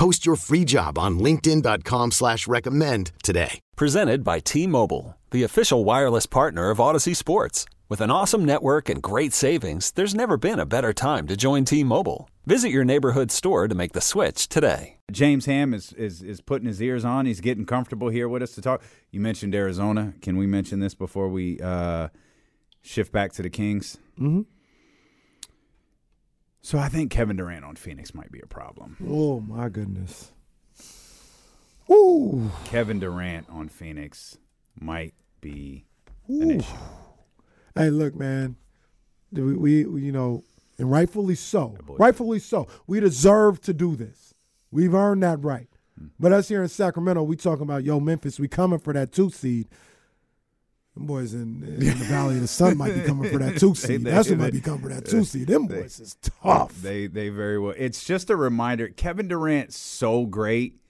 Post your free job on linkedin.com slash recommend today. Presented by T-Mobile, the official wireless partner of Audacy Sports. With an awesome network and great savings, there's never been a better time to join T-Mobile. Visit your neighborhood store to make the switch today. James Ham is, is is putting his ears on. He's getting comfortable here with us to talk. You mentioned Arizona. Can we mention this before we uh, shift back to the Kings? Mm-hmm. So I think Kevin Durant on Phoenix might be a problem. Oh my goodness. Ooh. Kevin Durant on Phoenix might be an issue. Hey, look, man. We, we, we, you know, and rightfully so. Rightfully so. We deserve to do this. We've earned that right. Hmm. But us here in Sacramento, we talking about yo Memphis. We coming for that two seed. Them boys in, in the Valley of the Sun might be coming for that two seed. they- That's they- might be coming for that two seed. Them they- boys is tough. They they very well. It's just a reminder. Kevin Durant's so great,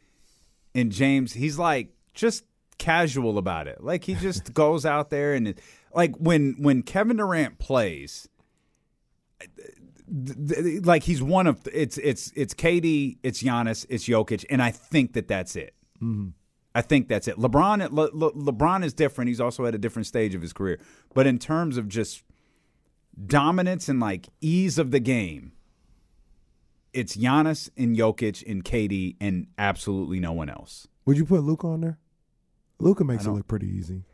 and James he's like just casual about it. Like he just goes out there and like when when Kevin Durant plays, like he's one of it's it's it's KD, it's Giannis, it's Jokic, and I think that that's it. Mm-hmm. I think that's it. LeBron Le, Le, LeBron is different. He's also at a different stage of his career. But in terms of just dominance and like ease of the game, it's Giannis and Jokic and KD and absolutely no one else. Would you put Luka on there? Luka makes it look pretty easy.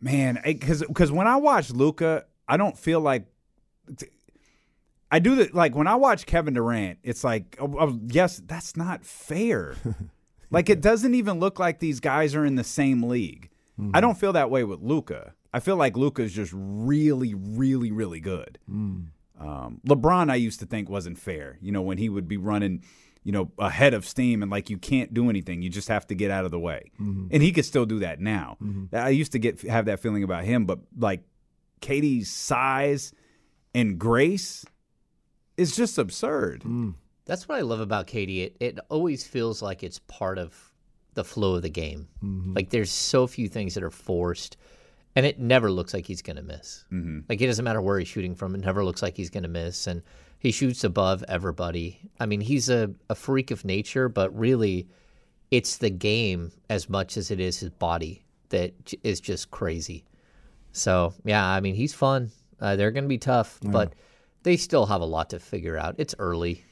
Man, because because when I watch Luka, I don't feel like I do that. Like when I watch Kevin Durant, it's like, oh, oh, yes, that's not fair. like it doesn't even look like these guys are in the same league. Mm-hmm. I don't feel that way with Luka. I feel like Luka is just really, really, really good. Mm. Um, LeBron, I used to think wasn't fair. You know, when he would be running, you know, ahead of steam and like you can't do anything, you just have to get out of the way. Mm-hmm. And he could still do that now. Mm-hmm. I used to get have that feeling about him, but like KD's size and grace is just absurd. Mm. That's what I love about KD. It it always feels like it's part of the flow of the game. Like there's so few things that are forced, and it never looks like he's going to miss. Like it doesn't matter where he's shooting from; it never looks like he's going to miss, and he shoots above everybody. I mean, he's a, a freak of nature, but really, it's the game as much as it is his body that is just crazy. So yeah, I mean, he's fun. Uh, they're going to be tough, but they still have a lot to figure out. It's early,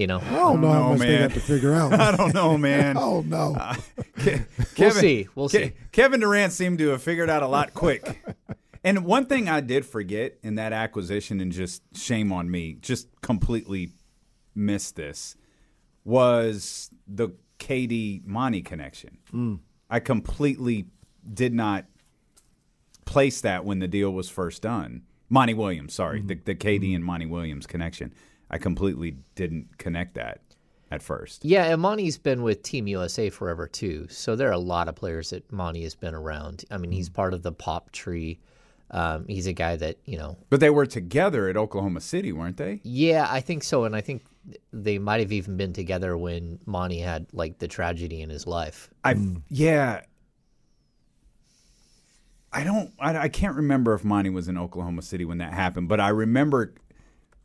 you know. I don't know how know, much they man. to figure out. I don't know, man. Oh no. Uh, Ke- We'll see. We'll Ke- see. Kevin Durant seemed to have figured out a lot quick. and one thing I did forget in that acquisition, and just shame on me, just completely missed this, was the KD Monty connection. Mm. I completely did not place that when the deal was first done. Monty Williams, sorry, mm-hmm. the, the KD mm-hmm. and Monty Williams connection. I completely didn't connect that at first. Yeah, and Monty's been with Team USA forever too. So there are a lot of players that Monty has been around. I mean, he's part of the pop tree. Um, he's a guy that you know. But they were together at Oklahoma City, weren't they? Yeah, I think so, and I think they might have even been together when Monty had like the tragedy in his life. I yeah. I don't. I, I can't remember if Monty was in Oklahoma City when that happened, but I remember,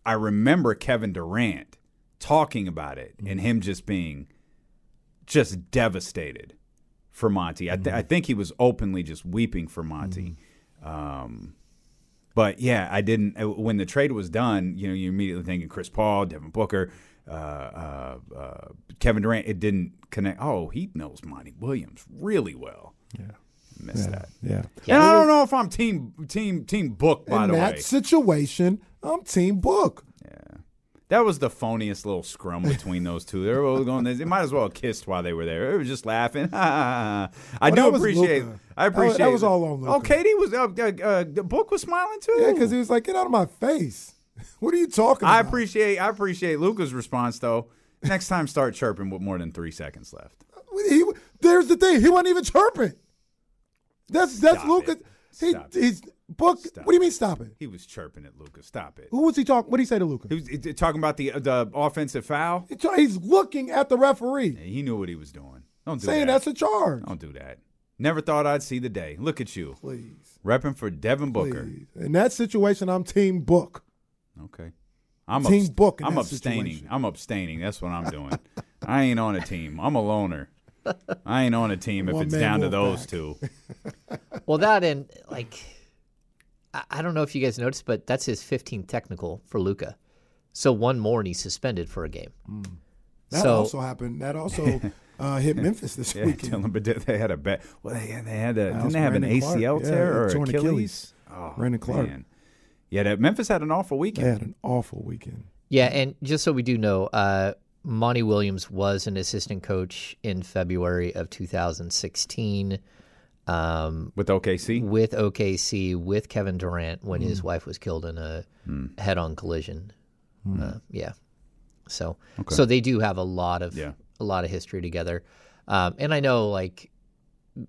I remember Kevin Durant talking about it and him just being, just devastated for Monty. I, th- I think he was openly just weeping for Monty. Um, but yeah, I didn't. uh, When the trade was done, you know, you're immediately thinking Chris Paul, Devin Booker, uh, uh, uh, Kevin Durant. It didn't connect. Oh, he knows Monty Williams really well. Yeah, missed that. Yeah. And I don't know if I'm team team team Book by In the that way. situation, I'm Team Book. Yeah, that was the phoniest little scrum between those two. They were both going. They might as well have kissed while they were there. They were just laughing. I Oh, do appreciate. Luka. I That was- appreciate. that was all on Oh, KD was. Uh, uh, uh, the book was smiling too. Yeah, because he was like, "Get out of my face." What are you talking I about? appreciate. I appreciate Luka's response though. Next time, start chirping with more than three seconds left. He, there's the thing. He wasn't even chirping. That's that's it. He, he's book. Stop What do you mean stop it? He was chirping at Luka. Stop it. Who was he talking? What did he say to Lucas? He was he- talking about the the offensive foul. He's looking at the referee, He knew what he was doing. Don't do saying that. that's a charge. Don't do that. Never thought I'd see the day. Look at you, Please, repping for Devin Booker. please. In that situation, I'm team book. Okay. I'm Team book in I'm that abstaining. situation. I'm abstaining. That's what I'm doing. I ain't on a team. I'm a loner. I ain't on a team if One it's down to those pack. two. Well, that and like, I, I don't know if you guys noticed, but that's his 15th technical for Luka. So one more and he's suspended for a game. That So- also happened. That also uh, hit Memphis this Yeah, weekend. tell them, but they had a bet. Well, they had, they had a, didn't they have an Brandon Clarke. ACL Yeah, tear or torn Achilles? Achilles. Oh, Brandon Clarke. man. Yeah, that Memphis had an awful They weekend. had an awful weekend. Yeah, and just so we do know, uh, Monty Williams was an assistant coach in February of 2016 um, with OKC. with OKC with Kevin Durant when his Hmm. wife was killed in a head-on collision. Uh, yeah, so so they do have a lot of Yeah. a lot of history together, um, and I know like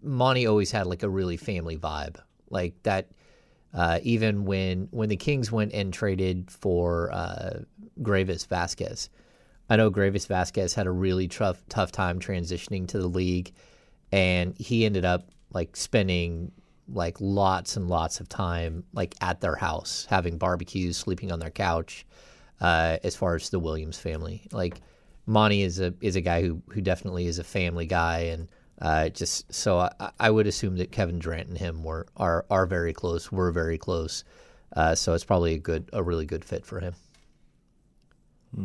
Monty always had like a really family vibe, like that. Uh, even when when the Kings went and traded for uh, Greivis Vasquez, I know Greivis Vasquez had a really tough tough time transitioning to the league, and he ended up like spending like lots and lots of time like at their house, having barbecues, sleeping on their couch. Uh, as far as the Williams family, like Monty is a is a guy who who definitely is a family guy, and uh, just so I, I would assume that Kevin Durant and him were are are very close. We're very close, uh, so it's probably a good a really good fit for him.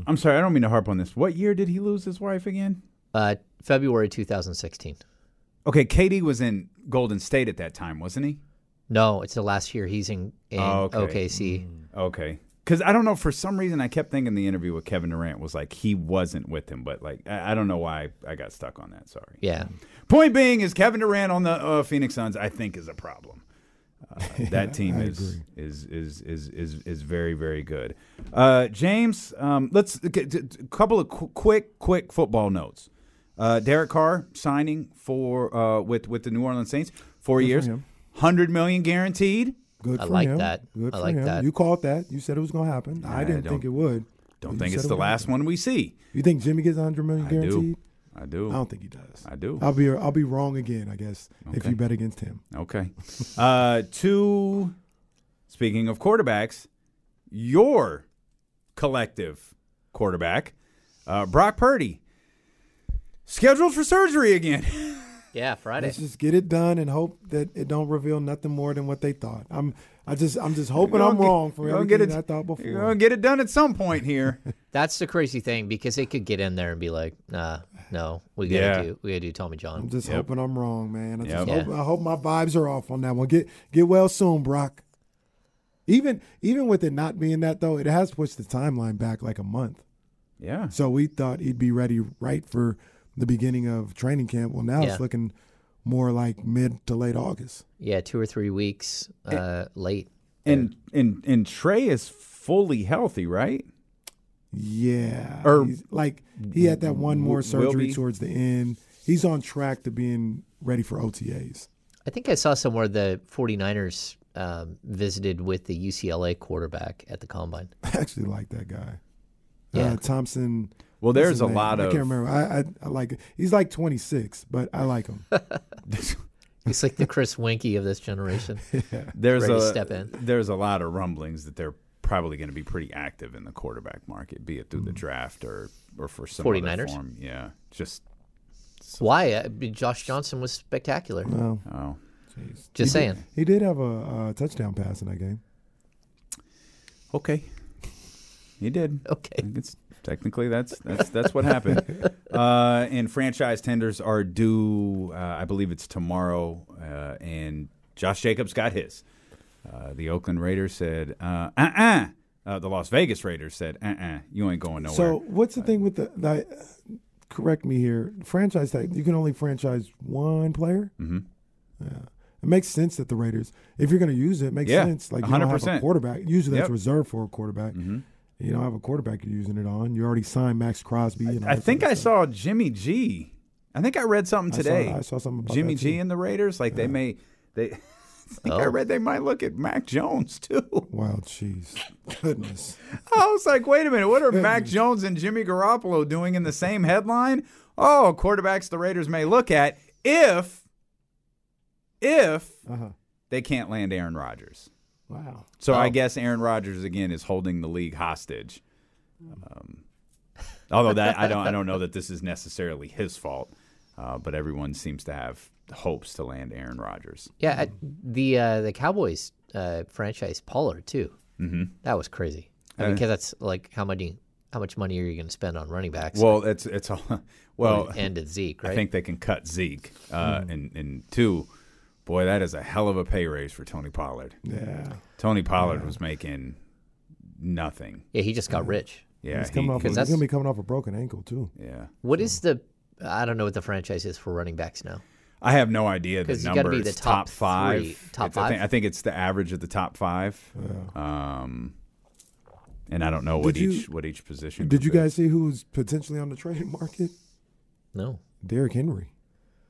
I'm sorry, I don't mean to harp on this. What year did he lose his wife again? Uh, February 2016. Okay, KD was in Golden State at that time, wasn't he? No, it's the last year he's in, in Oh, okay. OKC. Okay. Because I don't know, for some reason, I kept thinking the interview with Kevin Durant was like he wasn't with him, but like I, I don't know why I got stuck on that. Sorry. Yeah, Point being is Kevin Durant on the uh, Phoenix Suns, I think, is a problem. Uh, that team I is, is is is is is very very good. Uh, James, um, let's get a couple of qu- quick quick football notes. Uh, Derek Carr signing for uh, with with the New Orleans Saints, four years, hundred million guaranteed. Good I for like him. that. Good I for like him. that. You called that. You said it was going to happen. I I didn't don't- think it would. Don't think said it's the would last happen. one we see. You think Jimmy gets 100 million I guaranteed? I do. I don't think he does. I do. I'll be I'll be wrong again, I guess, if Okay. you bet against him. Okay. Uh, two. Speaking of quarterbacks, your collective quarterback, uh, Brock Purdy, scheduled for surgery again. yeah, Friday. Let's just get it done and hope that it don't reveal nothing more than what they thought. I'm I just I'm just hoping I'm get- wrong for you're everything get it- I thought You're before. gonna get it done at some point here. That's the crazy thing because they could get in there and be like, "Nah, no, we gotta Yeah. do, we gotta do Tommy John. I'm just Yep. hoping I'm wrong, man. I just Yep. hope, I hope my vibes are off on that one. Get get well soon, Brock. Even even with it not being that though, it has pushed the timeline back like a month. yeah. So we thought he'd be ready right for the beginning of training camp. Well, now Yeah. it's looking more like mid to late August. Yeah, two or three weeks uh, late. And and and Trey is fully healthy, right? Yeah, Or he's- like he had that one more surgery towards the end. He's on track to being ready for OTAs. I think I saw somewhere the 49ers um, visited with the UCLA quarterback at the combine. I actually like that guy. Yeah. uh, Thompson. Well, there's a name? lot I can't remember. I, I I like it. He's like 26, but I like him. He's like the Chris Weinke of this generation. there's Ready a to step in. there's a lot of rumblings that they're probably going to be pretty active in the quarterback market, be it through Mm. the draft or or for some other 49ers? form. Yeah, just Why? Uh, Josh Johnson was spectacular. Well, oh. Just he saying. Did, he did have a, uh touchdown pass in that game. Okay. He did. Okay. It's technically that's that's that's what happened. Uh, and franchise tenders are due. Uh, I believe it's tomorrow. Uh, and Josh Jacobs got his. Uh, the Oakland Raiders said, uh, uh, uh The Las Vegas Raiders said, uh, uh You ain't going nowhere. So what's the thing with the? the correct me here. Franchise tag. You can only franchise one player. mm-hmm. Yeah. It makes sense that the Raiders, if you're going to use it, it makes Yeah, sense. Like you don't have a quarterback. Usually that's Yep. reserved for a quarterback. Mm-hmm. You don't have a quarterback you're using it on. You already signed Maxx Crosby. And all I think I saw Jimmy G I think I read something I saw- today. I saw something about Jimmy that, G too. and the Raiders. Like they may they. I think I Oh. read they might look at Mac Jones too. Wow, jeez, goodness. I was like, wait a minute, what are Mac Jones and Jimmy Garoppolo doing in the same headline? Oh, quarterbacks the Raiders may look at if if Uh-huh. they can't land Aaron Rodgers. Wow. So I Oh. guess Aaron Rodgers again is holding the league hostage. Um, although that I don't I don't know that this is necessarily his fault, uh, but everyone seems to have hopes to land Aaron Rodgers. Yeah, I- the uh, the Cowboys uh, franchise Pollard too. Mm-hmm. That was crazy. I mean, because that's like how many how much money are you going to spend on running backs? Well, it's it's all well. and it's Zeke, right? I think they can cut Zeke, uh, and and two, boy, that is a hell of a pay raise for Tony Pollard. Yeah. Tony Pollard was making nothing. yeah, he just got rich. Yeah, he's he- off. because He's that's- gonna be coming off a broken ankle too. yeah. What is the? I don't know what the franchise is for running backs now. I have no idea the 'Cause you gotta number. be the It's top five. three- top It's- I think, five? I think it's the average of the top five. Um, and I don't know what Did you- each what each position. Did you group guys see who was potentially on the trade market? No. Derrick Henry,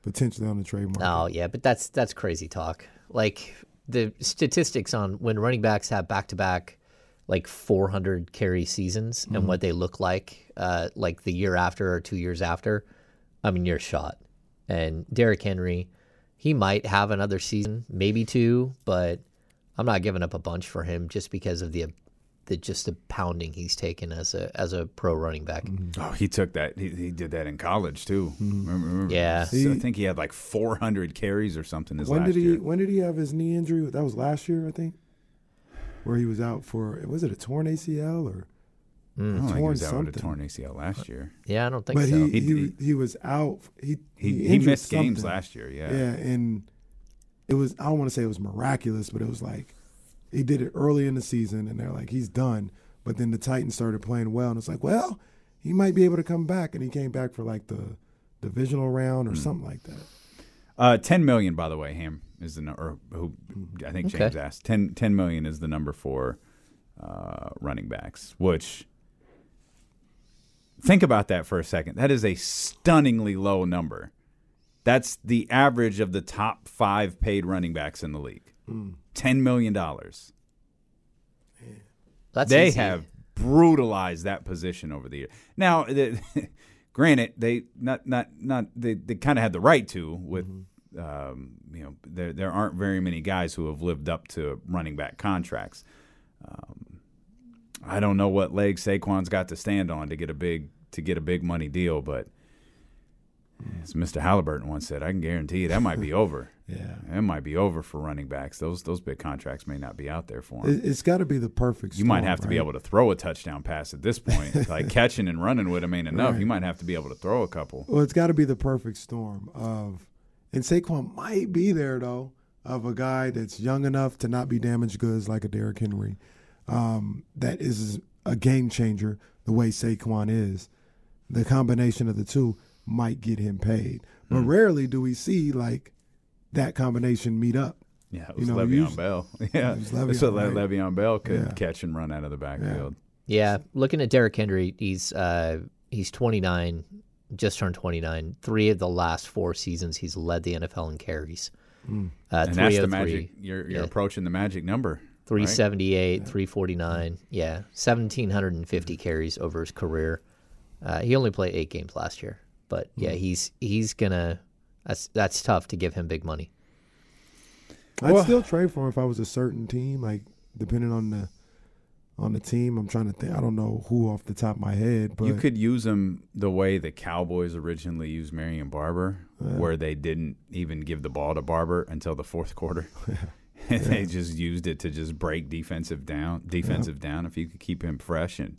potentially on the trade market. Oh yeah, but that's that's crazy talk. Like the statistics on when running backs have back to back like 400 carry seasons and what they look like uh, like the year after or two years after. I mean, you're shot. And Derrick Henry, he might have another season, maybe two, but I'm not giving up a bunch for him just because of the the just the pounding he's taken as a as a pro running back. Mm-hmm. Oh, he took that. He, he did that in college too. Mm-hmm. Remember, remember- Yeah. So I think he had like 400 carries or something. His when last did he? year. When did he have his knee injury? That was last year, I think. Where he was out for was it a torn ACL or? Mm. I don't think he was out with a torn ACL last year. Yeah, I don't think But so. he, He- he he was out. He He he, injured missed games last year. Yeah. Yeah, and it was I don't want to say it was miraculous, but it was like he did it early in the season, and they're like he's done. But then the Titans started playing well, and it's like, well, he might be able to come back, and he came back for like the divisional round or something like that. Uh, 10 million, by the way, Ham is the number. Who I think Okay. James asked. 10, 10 million is the number for uh, running backs. Which think about that for a second. That is a stunningly low number. That's the average of the top five paid running backs in the league. Ten million dollars. That's They easy. have brutalized that position over the year. Now, the, granted, they not not not they, they kind of had the right to with um, you know there there aren't very many guys who have lived up to running back contracts. Um, I don't know what leg Saquon's got to stand on to get a big to get a big money deal, but as Mr. Halliburton once said, I can guarantee you that might be over. Yeah. It might be over for running backs. Those those big contracts may not be out there for them. It, it's got to be the perfect. You might storm, have to be able to throw a touchdown pass at this point. like catching and running with him ain't enough. Right. You might have to be able to throw a couple. Well, it's got to be the perfect storm of, and Saquon might be there though, of a guy that's young enough to not be damaged goods like a Derrick Henry, um, that is a game changer the way Saquon is. The combination of the two might get him paid, but Hmm. rarely do we see like that combination meet up. Yeah, it You know, Le'Veon usually- Bell. Yeah, It was what Le'Veon, Le- right? Le'Veon Bell could Yeah. catch and run out of the backfield. Yeah, looking at Derrick Henry, he's uh, he's 29, just turned 29. Three of the last four seasons, he's led the NFL in carries. Uh, Hmm. And that's the magic. You're you're Yeah. approaching the magic number. 378, 349. Yeah, 1,750 carries over his career. Uh, he only played eight games last year, but yeah, mm-hmm. he's he's gonna. That's that's tough to give him big money. I'd Well- still trade for him if I was a certain team, like depending on the on the team. I'm trying to think. I don't know who off the top of my head, but you could use him the way the Cowboys originally used Marion Barber, where they didn't even give the ball to Barber until the fourth quarter. and they just used it to just break defensive down defensive down. If you could keep him fresh and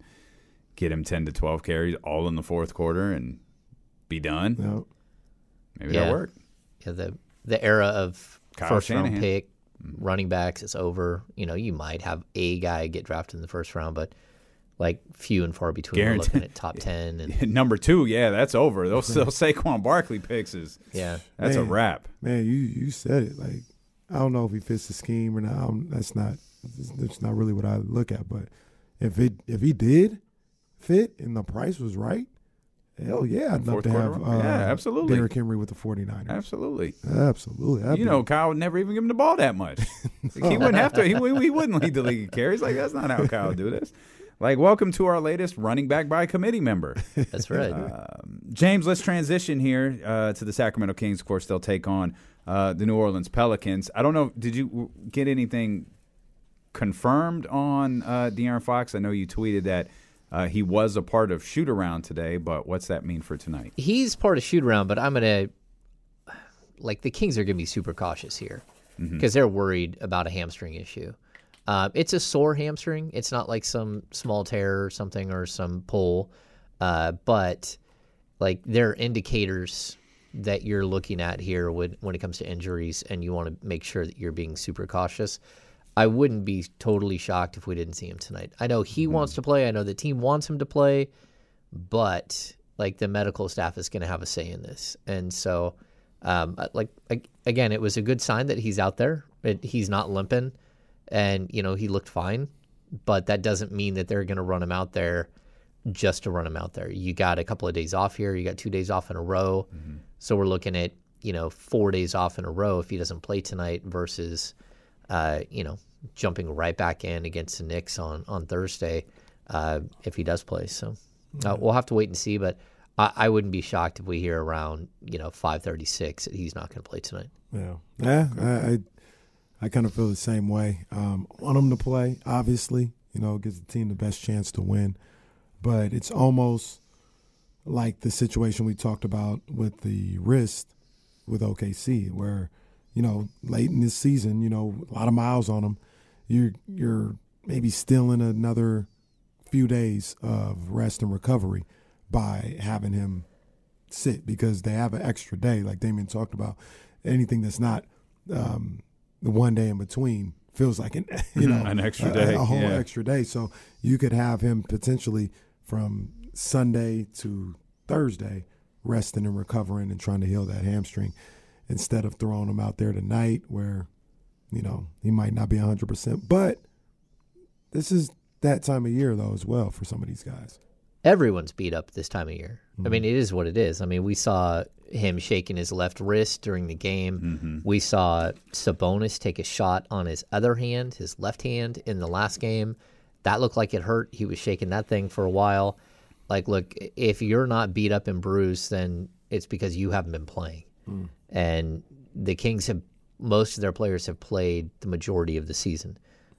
get him ten to twelve carries all in the fourth quarter and be done, you maybe Yeah. that work. Yeah, the the era of Kyle first round Shanahan. pick mm-hmm. running backs is over. You know, you might have a guy get drafted in the first round, but like few and far between. We're Guaranteed. looking at top ten, and Number two, yeah, that's over. Those those Saquon Barkley picks is yeah, that's a wrap. man, you you said it. Like I don't know if he fits the scheme or not. I don't- that's not that's not really what I look at. But if it if he did fit and the price was right, Hell yeah, I'd love to have run? uh, Yeah, absolutely. Derrick Henry with the 49ers. Absolutely. Absolutely. That'd You be- know, Kyle would never even give him the ball that much. Like, he wouldn't have to. He, he wouldn't lead the league in carries. Like that's not how Kyle would do this. Like, welcome to our latest running back by committee member. That's right. Um, James, let's transition here uh, to the Sacramento Kings. Of course, they'll take on uh, the New Orleans Pelicans. I don't know. Did you get anything confirmed on uh, De'Aaron Fox? I know you tweeted that uh, he was a part of shoot around today, but what's that mean for tonight? He's part of shoot around, but I'm gonna like the Kings are gonna be super cautious here because they're worried about a hamstring issue. Um, it's a sore hamstring. It's not like some small tear or something or some pull, uh, but like there are indicators that you're looking at here when when it comes to injuries, and you want to make sure that you're being super cautious. I wouldn't be totally shocked if we didn't see him tonight. I know he wants to play. I know the team wants him to play, but like the medical staff is going to have a say in this, and so um, like ag- again, it was a good sign that he's out there. It, he's not limping, and you know he looked fine, but that doesn't mean that they're going to run him out there just to run him out there. You got a couple of days off here. You got two days off in a row, so we're looking at you know four days off in a row if he doesn't play tonight versus uh, you know jumping right back in against the Knicks on on Thursday uh, if he does play. So uh, we'll have to wait and see, but. I, I wouldn't be shocked if we hear around, you know, five thirty six that he's not going to play tonight. Yeah, yeah. I I, I kind of feel the same way. Um, want him to play, obviously. You know, gives the team the best chance to win. But it's almost like the situation we talked about with the wrist with OKC, where you know late in this season, you know, a lot of miles on him. You're you're maybe still in another few days of rest and recovery by having him sit because they have an extra day, like Damien talked about. Anything that's not um, the one day in between feels like an you know An extra a- day, a, whole yeah. extra day. So you could have him potentially from Sunday to Thursday resting and recovering and trying to heal that hamstring instead of throwing him out there tonight where you know he might not be 100%. But this is that time of year though as well for some of these guys. Everyone's beat up this time of year. I Mm-hmm. mean, it is what it is. I mean, we saw him shaking his left wrist during the game. Mm-hmm. We saw Sabonis take a shot on his other hand, his left hand, in the last game. That looked like it hurt. He was shaking that thing for a while. Like, look, if you're not beat up and bruised, then it's because you haven't been playing. And the Kings have most of their players have played the majority of the season.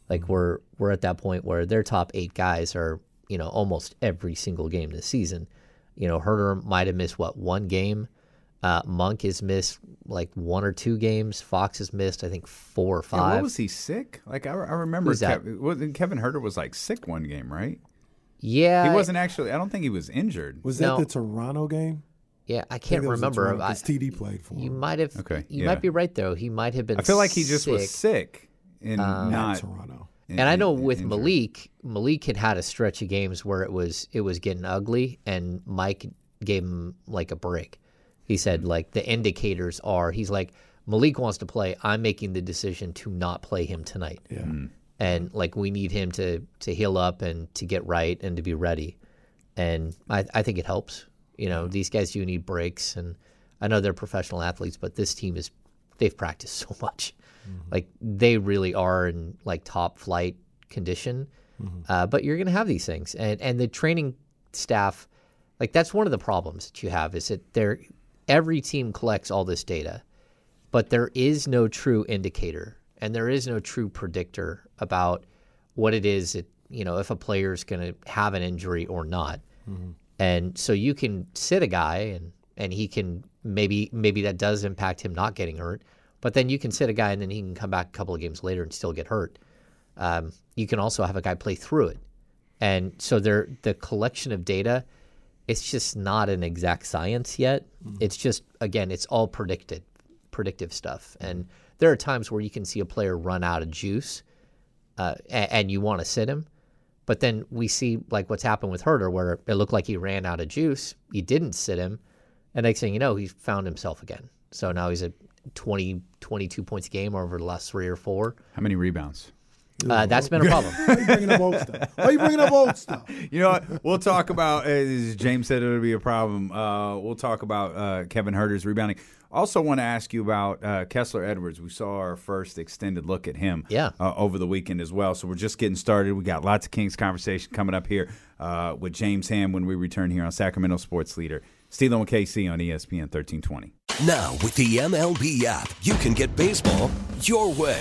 Like we're we're at that point where their top eight guys are you know almost every single game this season. You know Huerter might have missed what one game. Uh, Monk has missed like one or two games. Fox has missed I think four or Yeah, five. what was he sick? Like I, I remember Who's? Kev- wasn't Kevin Huerter was like sick one game, right? yeah, He wasn't actually. I don't think he was injured. Was No. that the Toronto game? Yeah, I can't remember. I, because TD played for you him. might have. Okay, you yeah. might be right though. He might have been. I feel like he just was sick. in and Not not. Toronto. in- And I know in- with injured. Malik, Malik had had a stretch of games where it was it was getting ugly, and Mike gave him like a break. He said Mm-hmm. like the indicators are he's like Malik wants to play. I'm making the decision to not play him tonight, Yeah. Mm-hmm. and like we need him to to heal up and to get right and to be ready. And I I think it helps. You know these guys do need breaks, and I know they're professional athletes, but this team is they've practiced so much. Mm-hmm. Like they really are in like top flight condition. Mm-hmm. Uh, but you're going to have these things, and and the training staff, like that's one of the problems that you have is that there, every team collects all this data, but there is no true indicator and there is no true predictor about what it is that you know if a player is going to have an injury or not. Mm-hmm. And so you can sit a guy and and he can maybe maybe that does impact him not getting hurt, but then you can sit a guy and then he can come back a couple of games later and still get hurt. Um, you can also have a guy play through it, and so there the collection of data, it's just not an exact science yet. It's just again, it's all predicted, predictive stuff, and there are times where you can see a player run out of juice, uh, and, and you want to sit him, but then we see like what's happened with Huerter, where it looked like he ran out of juice. You didn't sit him, and next thing you know, he found himself again. So now he's at 20, 22 points a game over the last three or four. How many rebounds? Uh, that's been a problem. Why you bringing up old stuff? Why you bringing up old stuff? You know what? We'll talk about, as James said, it'll be a problem. Uh, we'll talk about uh, Kevin Huerter's rebounding. Also, want to ask you about uh, Kessler Edwards. We saw our first extended look at him Yeah. uh, over the weekend as well. So we're just getting started. We got lots of Kings conversation coming up here uh, with James Ham when we return here on Sacramento Sports Leader. Steeler and KC on ESPN 1320. Now, with the MLB app, you can get baseball your way.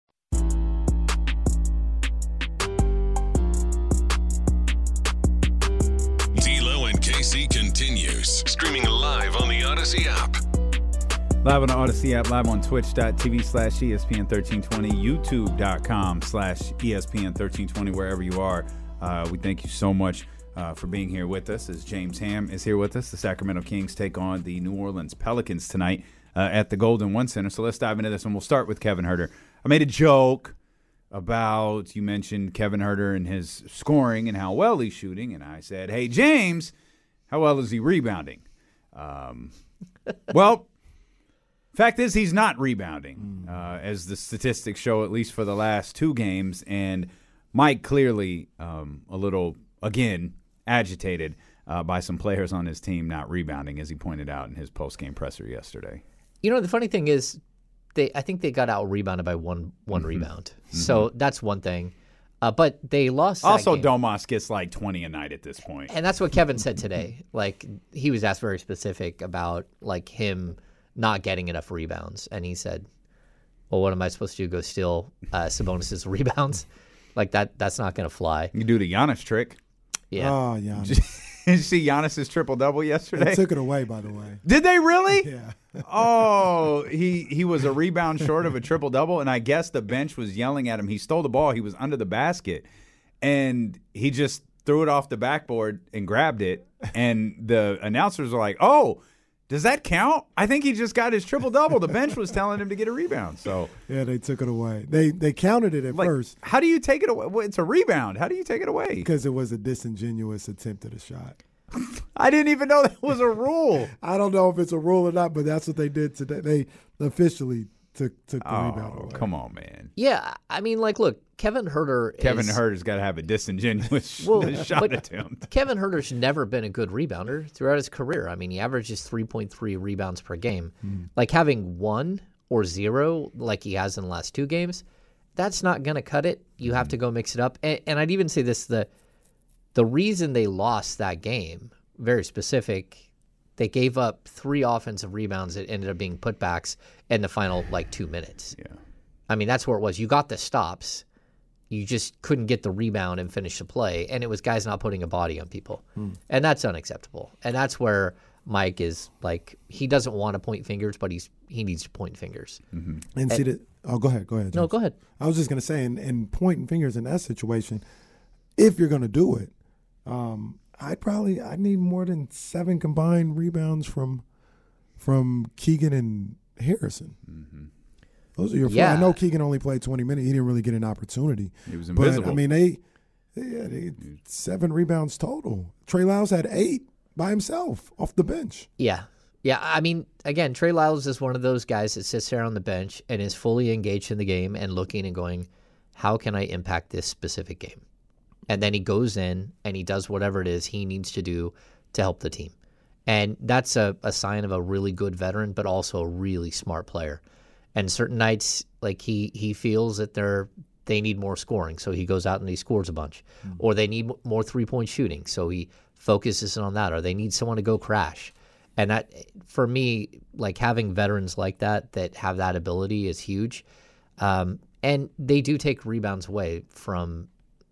Audacy app. Live on the Audacy app, live on twitch.tv slash E ESPN 1320, youtube.com slash E ESPN 1320, wherever you are. Uh, we thank you so much uh, for being here with us as James Ham is here with us. The Sacramento Kings take on the New Orleans Pelicans tonight uh, at the Golden One Center. So let's dive into this, and we'll start with Kevin Huerter. I made a joke about, you mentioned Kevin Huerter and his scoring and how well he's shooting, and I said, hey, James, how well is he rebounding? Um, well, Fact is, he's not rebounding, uh, as the statistics show, at least for the last two games. And Mike clearly um, a little, again, agitated uh, by some players on his team not rebounding, as he pointed out in his post-game presser yesterday. You know, the funny thing is, they I think they got out rebounded by one one rebound. So that's one thing. Uh, but they lost. that Also, game. Domas gets like 20 a night at this point. and that's what Kevin said today. Like he was asked very specific about like him not getting enough rebounds, and he said, "Well, what am I supposed to do? Go steal uh, Sabonis's rebounds? Like that? That's not going to fly." You do the Giannis trick. Yeah. Oh, yeah. Did you see Giannis's triple double yesterday? They took it away, by the way. Did they really? Yeah. Oh, he he was a rebound short of a triple double, and I guess the bench was yelling at him. He stole the ball. He was under the basket, and he just threw it off the backboard and grabbed it. And the announcers were like, "Oh, does that count? I think he just got his triple double." The bench was telling him to get a rebound. So, Yeah, they took it away. They they counted it at like, first how do you take it away? Well, it's a rebound. How do you take it away? because it was a disingenuous attempt at a shot. I didn't even know that was a rule. I don't know if it's a rule or not, but that's what they did today. They officially took took the rebound Oh, away. come on, man. Yeah, I mean, like, look, Kevin Huerter. Kevin is, Huerter's got to have a disingenuous Well, shot but- attempt. Kevin Huerter's never been a good rebounder throughout his career. I mean, he averages 3.3 rebounds per game. Hmm. Like having one or zero, like he has in the last two games, that's not going to cut it. You have hmm. to go mix it up. And, and I'd even say this: the the reason they lost that game, very specific. They gave up three offensive rebounds that ended up being putbacks in the final like two minutes. Yeah. I mean, that's where it was. You got the stops. You just couldn't get the rebound and finish the play. And it was guys not putting a body on people. And that's unacceptable. And that's where Mike is like, he doesn't want to point fingers, but he's he needs to point fingers. And see that. Oh, go ahead. Go ahead. No, go ahead. I was just gonna say, and, and pointing fingers in that situation, if you're gonna do it, um, I'd probably I need more than seven combined rebounds from from Keegan and Harrison. Mm-hmm. Those are your. four. I know Keegan only played 20 minutes. He didn't really get an opportunity. He was But I mean, they, they, yeah, they seven rebounds total. Trey Lyles had eight by himself off the bench. Yeah. Yeah. I mean, again, Trey Lyles is one of those guys that sits there on the bench and is fully engaged in the game and looking and going, how can I impact this specific game? And then he goes in and he does whatever it is he needs to do to help the team. And that's a, a sign of a really good veteran, but also a really smart player. And certain nights, like he he feels that they're they need more scoring, so he goes out and he scores a bunch, or they need more three point shooting, so he focuses on that, or they need someone to go crash. And that, for me, like having veterans like that that have that ability is huge. Um, and they do take rebounds away from,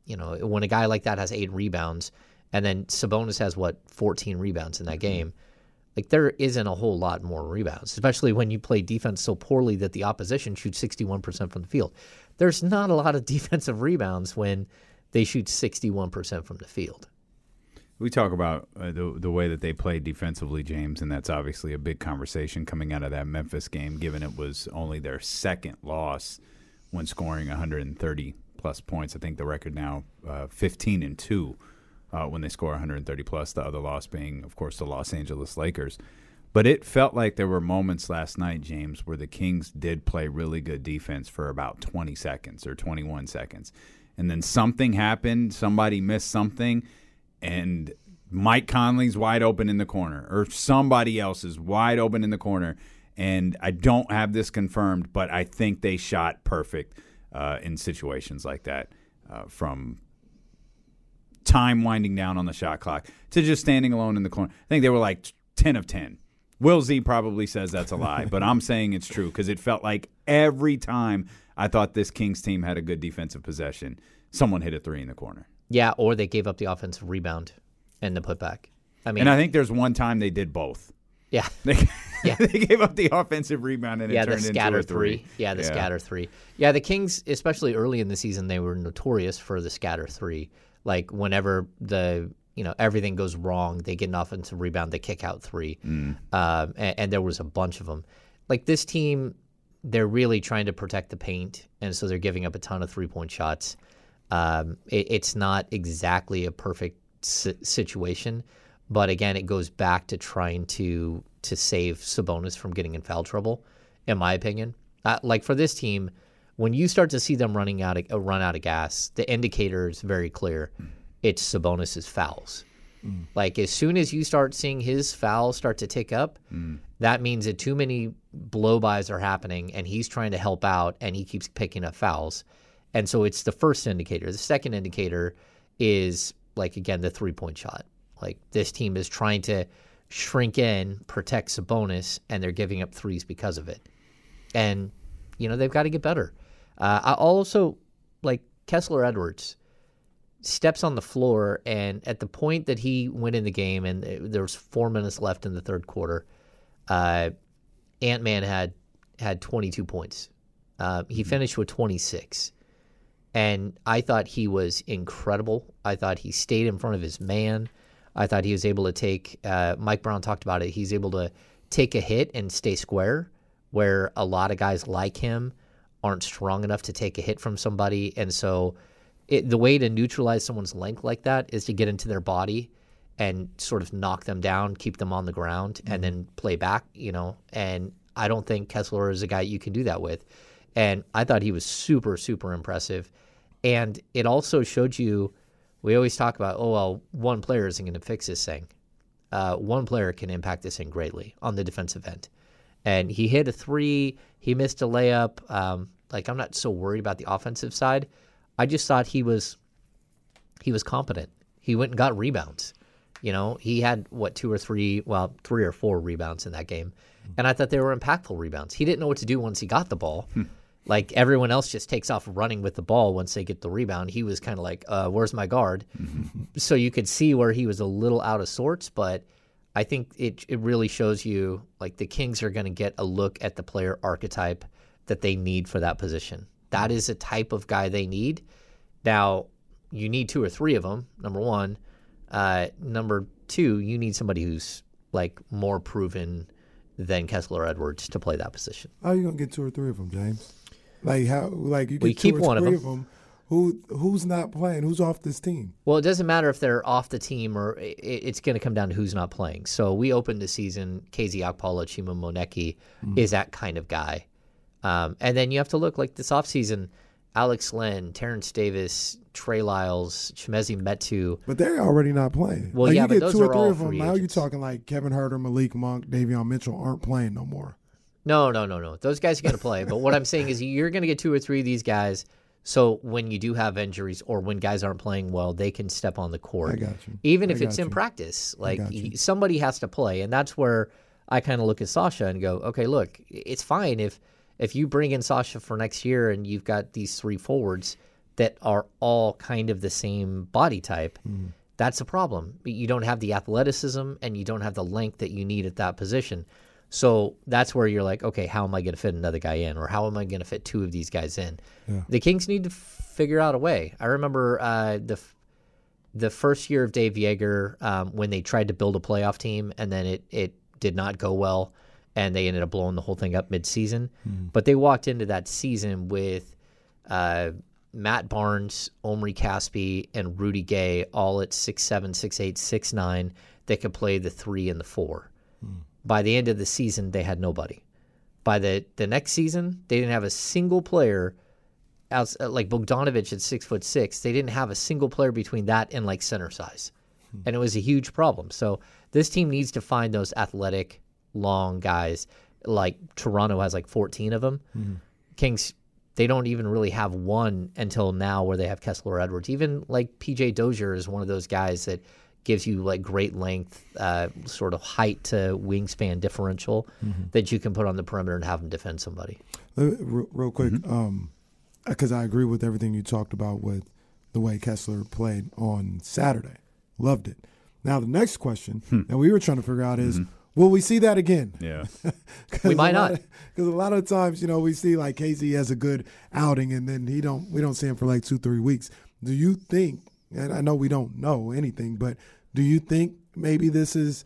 you know, when a guy like that has eight rebounds, and then Sabonis has what 14 rebounds in that game. Like there isn't a whole lot more rebounds, especially when you play defense so poorly that the opposition shoots 61% from the field. There's not a lot of defensive rebounds when they shoot 61% from the field. We talk about uh, the the way that they played defensively, James, and that's obviously a big conversation coming out of that Memphis game, given it was only their second loss when scoring 130 plus points. I think the record now uh, 15 and two uh, when they score 130 plus. The other loss being, of course, the Los Angeles Lakers. But it felt like there were moments last night, James, where the Kings did play really good defense for about 20 seconds or 21 seconds. And then something happened, somebody missed something, and Mike Conley's wide open in the corner, or somebody else is wide open in the corner. And I don't have this confirmed, but I think they shot perfect uh, in situations like that uh, from time winding down on the shot clock to just standing alone in the corner. I think they were like 10 of 10. Will Z probably says that's a lie, but I'm saying it's true because it felt like every time I thought this Kings team had a good defensive possession, someone hit a three in the corner. Yeah, or they gave up the offensive rebound and the putback. I mean, And I think there's one time they did both. Yeah, They, Yeah. they gave up the offensive rebound and yeah, it the turned into scatter a three. Yeah, the scatter three. Yeah, the Kings, especially early in the season, they were notorious for the scatter three. Like whenever the you know everything goes wrong, they get an offensive rebound, they kick out three, um, and, and there was a bunch of them. Like this team, they're really trying to protect the paint, and so they're giving up a ton of three point shots. Um, it, it's not exactly a perfect si- situation, but again, it goes back to trying to to save Sabonis from getting in foul trouble, in my opinion. Uh, like for this team, when you start to see them running out of, uh, run out of gas, the indicator is very clear. It's Sabonis's fouls. Like as soon as you start seeing his fouls start to tick up, that means that too many blow-bys are happening, and he's trying to help out, and he keeps picking up fouls. And so it's the first indicator. The second indicator is like again the three-point shot. Like this team is trying to shrink in, protect Sabonis, and they're giving up threes because of it. And you know they've got to get better. Uh, I also like Kessler Edwards steps on the floor, and at the point that he went in the game, and there was four minutes left in the third quarter, uh, Ant Man had had 22 points. Uh, he finished with 26, and I thought he was incredible. I thought he stayed in front of his man. I thought he was able to take. Uh, Mike Brown talked about it. He's able to take a hit and stay square, where a lot of guys like him aren't strong enough to take a hit from somebody, and so it, the way to neutralize someone's length like that is to get into their body and sort of knock them down, keep them on the ground, and then play back. You know, and I don't think Kessler is a guy you can do that with. And I thought he was super, super impressive. And it also showed you. We always talk about, oh well, one player isn't going to fix this thing. Uh, one player can impact this thing greatly on the defensive end. And he hit a three. He missed a layup. Um, like I'm not so worried about the offensive side. I just thought he was he was competent. He went and got rebounds. You know, he had what two or three, well, three or four rebounds in that game, and I thought they were impactful rebounds. He didn't know what to do once he got the ball. Like everyone else just takes off running with the ball once they get the rebound. He was kind of like, uh, "Where's my guard?" so you could see where he was a little out of sorts, but I think it it really shows you like the Kings are going to get a look at the player archetype that they need for that position. That is a type of guy they need. Now, you need two or three of them. Number one, uh, number two, you need somebody who's like more proven than Kessler Edwards to play that position. How are you gonna get two or three of them, James? Like how? Like you get We keep one of them. of them. Who who's not playing? Who's off this team? Well, it doesn't matter if they're off the team or i- i- it's going to come down to who's not playing. So we opened the season. KZ Okpala, Chima Moneke is that kind of guy. Um, and then you have to look like this offseason, Alex Len, Terrence Davis, Trey Lyles, Chimezi Metu. But they're already not playing. Well, like yeah, you but get those two or are three all of them. Now you're talking like Kevin Huerter, Malik Monk, Davion Mitchell aren't playing no more. No, no, no, no. Those guys are going to play. but what I'm saying is you're going to get two or three of these guys. So when you do have injuries or when guys aren't playing well, they can step on the court. I got you. Even I if it's got in practice, like you. somebody has to play, and that's where I kind of look at Sasha and go, okay, look, it's fine if if you bring in Sasha for next year and you've got these three forwards that are all kind of the same body type. Mm-hmm. That's a problem. You don't have the athleticism and you don't have the length that you need at that position. So that's where you're like, okay, how am I going to fit another guy in, or how am I going to fit two of these guys in? The Kings need to f- figure out a way. I remember uh, the f- the first year of Dave Joerger, um, when they tried to build a playoff team and then it it did not go well, and they ended up blowing the whole thing up midseason. But they walked into that season with uh, Matt Barnes, Omri Caspi, and Rudy Gay all at six seven, six eight, six nine. They could play the three and the four. By the end of the season, they had nobody. By the the next season, they didn't have a single player. Outs, uh, like Bogdanovich at six foot six, they didn't have a single player between that and like center size, and it was a huge problem. So this team needs to find those athletic, long guys. Like Toronto has like fourteen of them. Kings they don't even really have one until now where they have Kessler Edwards. Even like PJ Dozier is one of those guys that gives you like great length, uh, sort of height to wingspan differential mm-hmm. that you can put on the perimeter and have them defend somebody. Let me- re- real quick, mm-hmm. um, uh, because I agree with everything you talked about with the way Kessler played on Saturday. Loved it. Now the next question hmm. that we were trying to figure out is, mm-hmm. will we see that again? Yeah. We might not. because a lot of times, you know, we see like Casey has a good outing, and then he don't. We don't see him for like two, three weeks. Do you think? And I know we don't know anything, but do you think maybe this is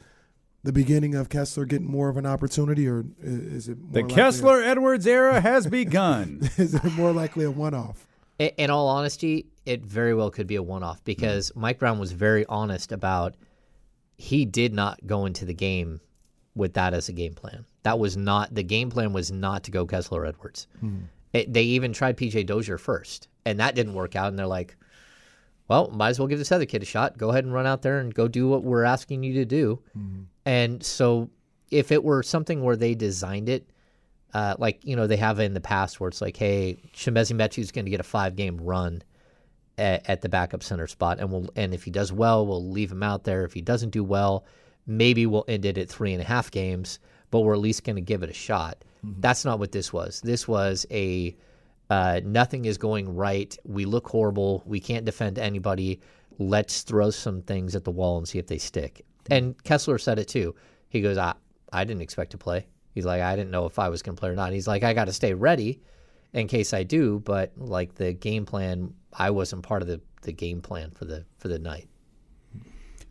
the beginning of Kessler getting more of an opportunity, or is it more The likely- Kessler Edwards era has begun. Is it more likely a one-off? I- In all honesty, it very well could be a one off because mm. Mike Brown was very honest about he did not go into the game with that as a game plan. That was not the game plan was not to go Kessler Edwards. Hmm. It, they even tried PJ Dozier first, and that didn't work out. And they're like, "Well, might as well give this other kid a shot. Go ahead and run out there and go do what we're asking you to do." And so, if it were something where they designed it uh, like you know they have in the past where it's like, hey, Chimezie is going to get a five game run at, at the backup center spot, and we'll and if he does well, we'll leave him out there. If he doesn't do well, maybe we'll end it at three and a half games, but we're at least going to give it a shot. That's not what this was. This was a uh, nothing is going right. We look horrible. We can't defend anybody. Let's throw some things at the wall and see if they stick. And Kessler said it too. He goes, I, I didn't expect to play. He's like, I didn't know if I was going to play or not. He's like, I got to stay ready in case I do. But like the game plan, I wasn't part of the, the game plan for the for the night.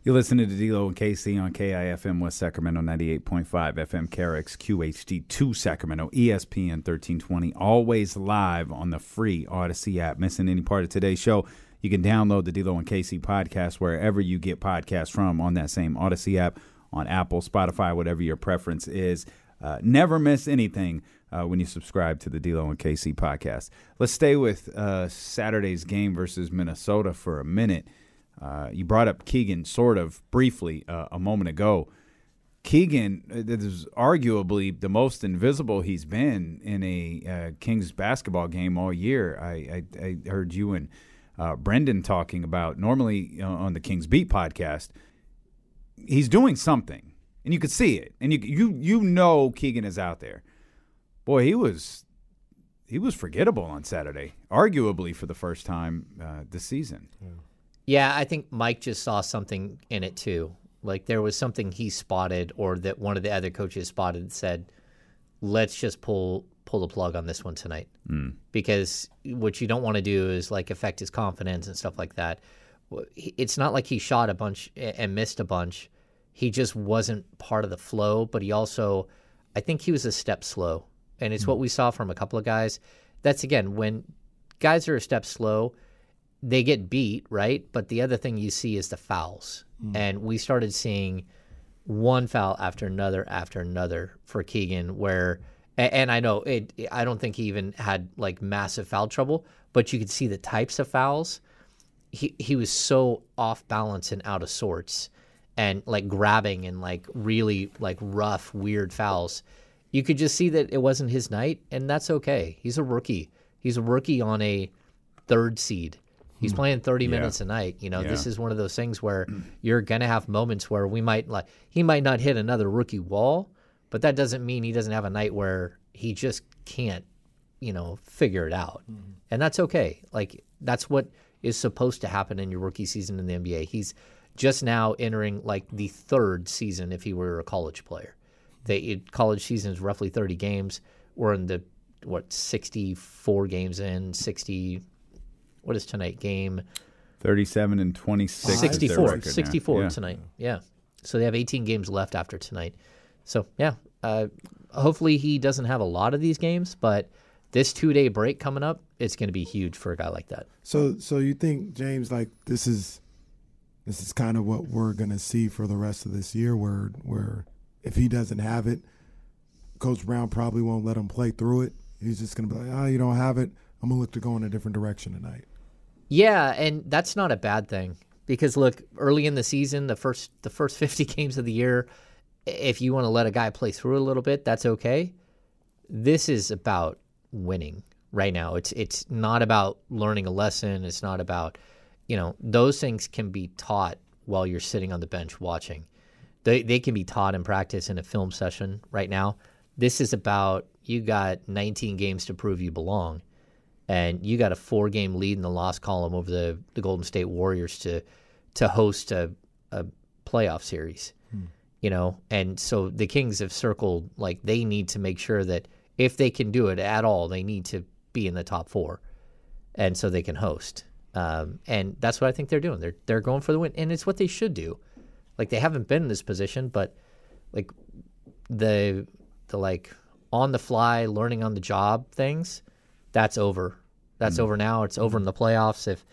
You're listening to D'Lo and KC on KIFM West Sacramento 98.5 FM KRXQ HD2 Sacramento ESPN 1320. Always live on the free Audacy app. Missing any part of today's show, you can download the D'Lo and KC podcast wherever you get podcasts from on that same Audacy app on Apple, Spotify, whatever your preference is. Uh, never miss anything uh, when you subscribe to the D'Lo and KC podcast. Let's stay with uh, Saturday's game versus Minnesota for a minute. Uh, you brought up Keegan sort of briefly uh, a moment ago. Keegan uh, is arguably the most invisible he's been in a uh, Kings basketball game all year. I, I, I heard you and uh, Brendan talking about normally on the Kings Beat podcast. He's doing something, and you could see it, and you you you know Keegan is out there. Boy, he was he was forgettable on Saturday, arguably for the first time this season. Yeah, I think Mike just saw something in it too. Like there was something he spotted, or that one of the other coaches spotted, and said, "Let's just pull pull the plug on this one tonight." Mm. Because what you don't want to do is like affect his confidence and stuff like that. It's not like he shot a bunch and missed a bunch. He just wasn't part of the flow. But he also, I think he was a step slow, and it's what we saw from a couple of guys. That's again when guys are a step slow they get beat, right? But the other thing you see is the fouls. Mm. And we started seeing one foul after another after another for Keegan where and I know it I don't think he even had like massive foul trouble, but you could see the types of fouls. He he was so off balance and out of sorts and like grabbing and like really like rough weird fouls. You could just see that it wasn't his night and that's okay. He's a rookie. He's a rookie on a third seed. He's hmm. playing 30 minutes a night. You know, this is one of those things where hmm. you're going to have moments where we might like, he might not hit another rookie wall, but that doesn't mean he doesn't have a night where he just can't, you know, figure it out. Hmm. And that's okay. Like, that's what is supposed to happen in your rookie season in the NBA. He's just now entering like the third season if he were a college player. The college season is roughly 30 games. We're in the, what, 64 games in, 60 what is tonight? Game 37 and 26. 64, 64 Yeah. tonight. Yeah. So they have 18 games left after tonight. So, yeah, uh, hopefully he doesn't have a lot of these games, but this two day break coming up, it's going to be huge for a guy like that. So, so you think James, like this is, this is kind of what we're gonna see for the rest of this year, where where if he doesn't have it, Coach Brown probably won't let him play through it. He's just gonna be like, oh, you don't have it. I'm gonna look to go in a different direction tonight. Yeah, and that's not a bad thing because look, early in the season, the first the first 50 games of the year, if you want to let a guy play through a little bit, that's okay. This is about winning right now. It's it's not about learning a lesson, it's not about, you know, those things can be taught while you're sitting on the bench watching. They they can be taught in practice in a film session right now. This is about you got 19 games to prove you belong and you got a four game lead in the loss column over the, the Golden State Warriors to to host a, a playoff series. You know, and so the Kings have circled like they need to make sure that if they can do it at all, they need to be in the top four, and so they can host. Um, and that's what I think they're doing. They're they're going for the win, and it's what they should do. Like they haven't been in this position, but like the the like on the fly learning on the job things that's over that's over now it's over in the playoffs if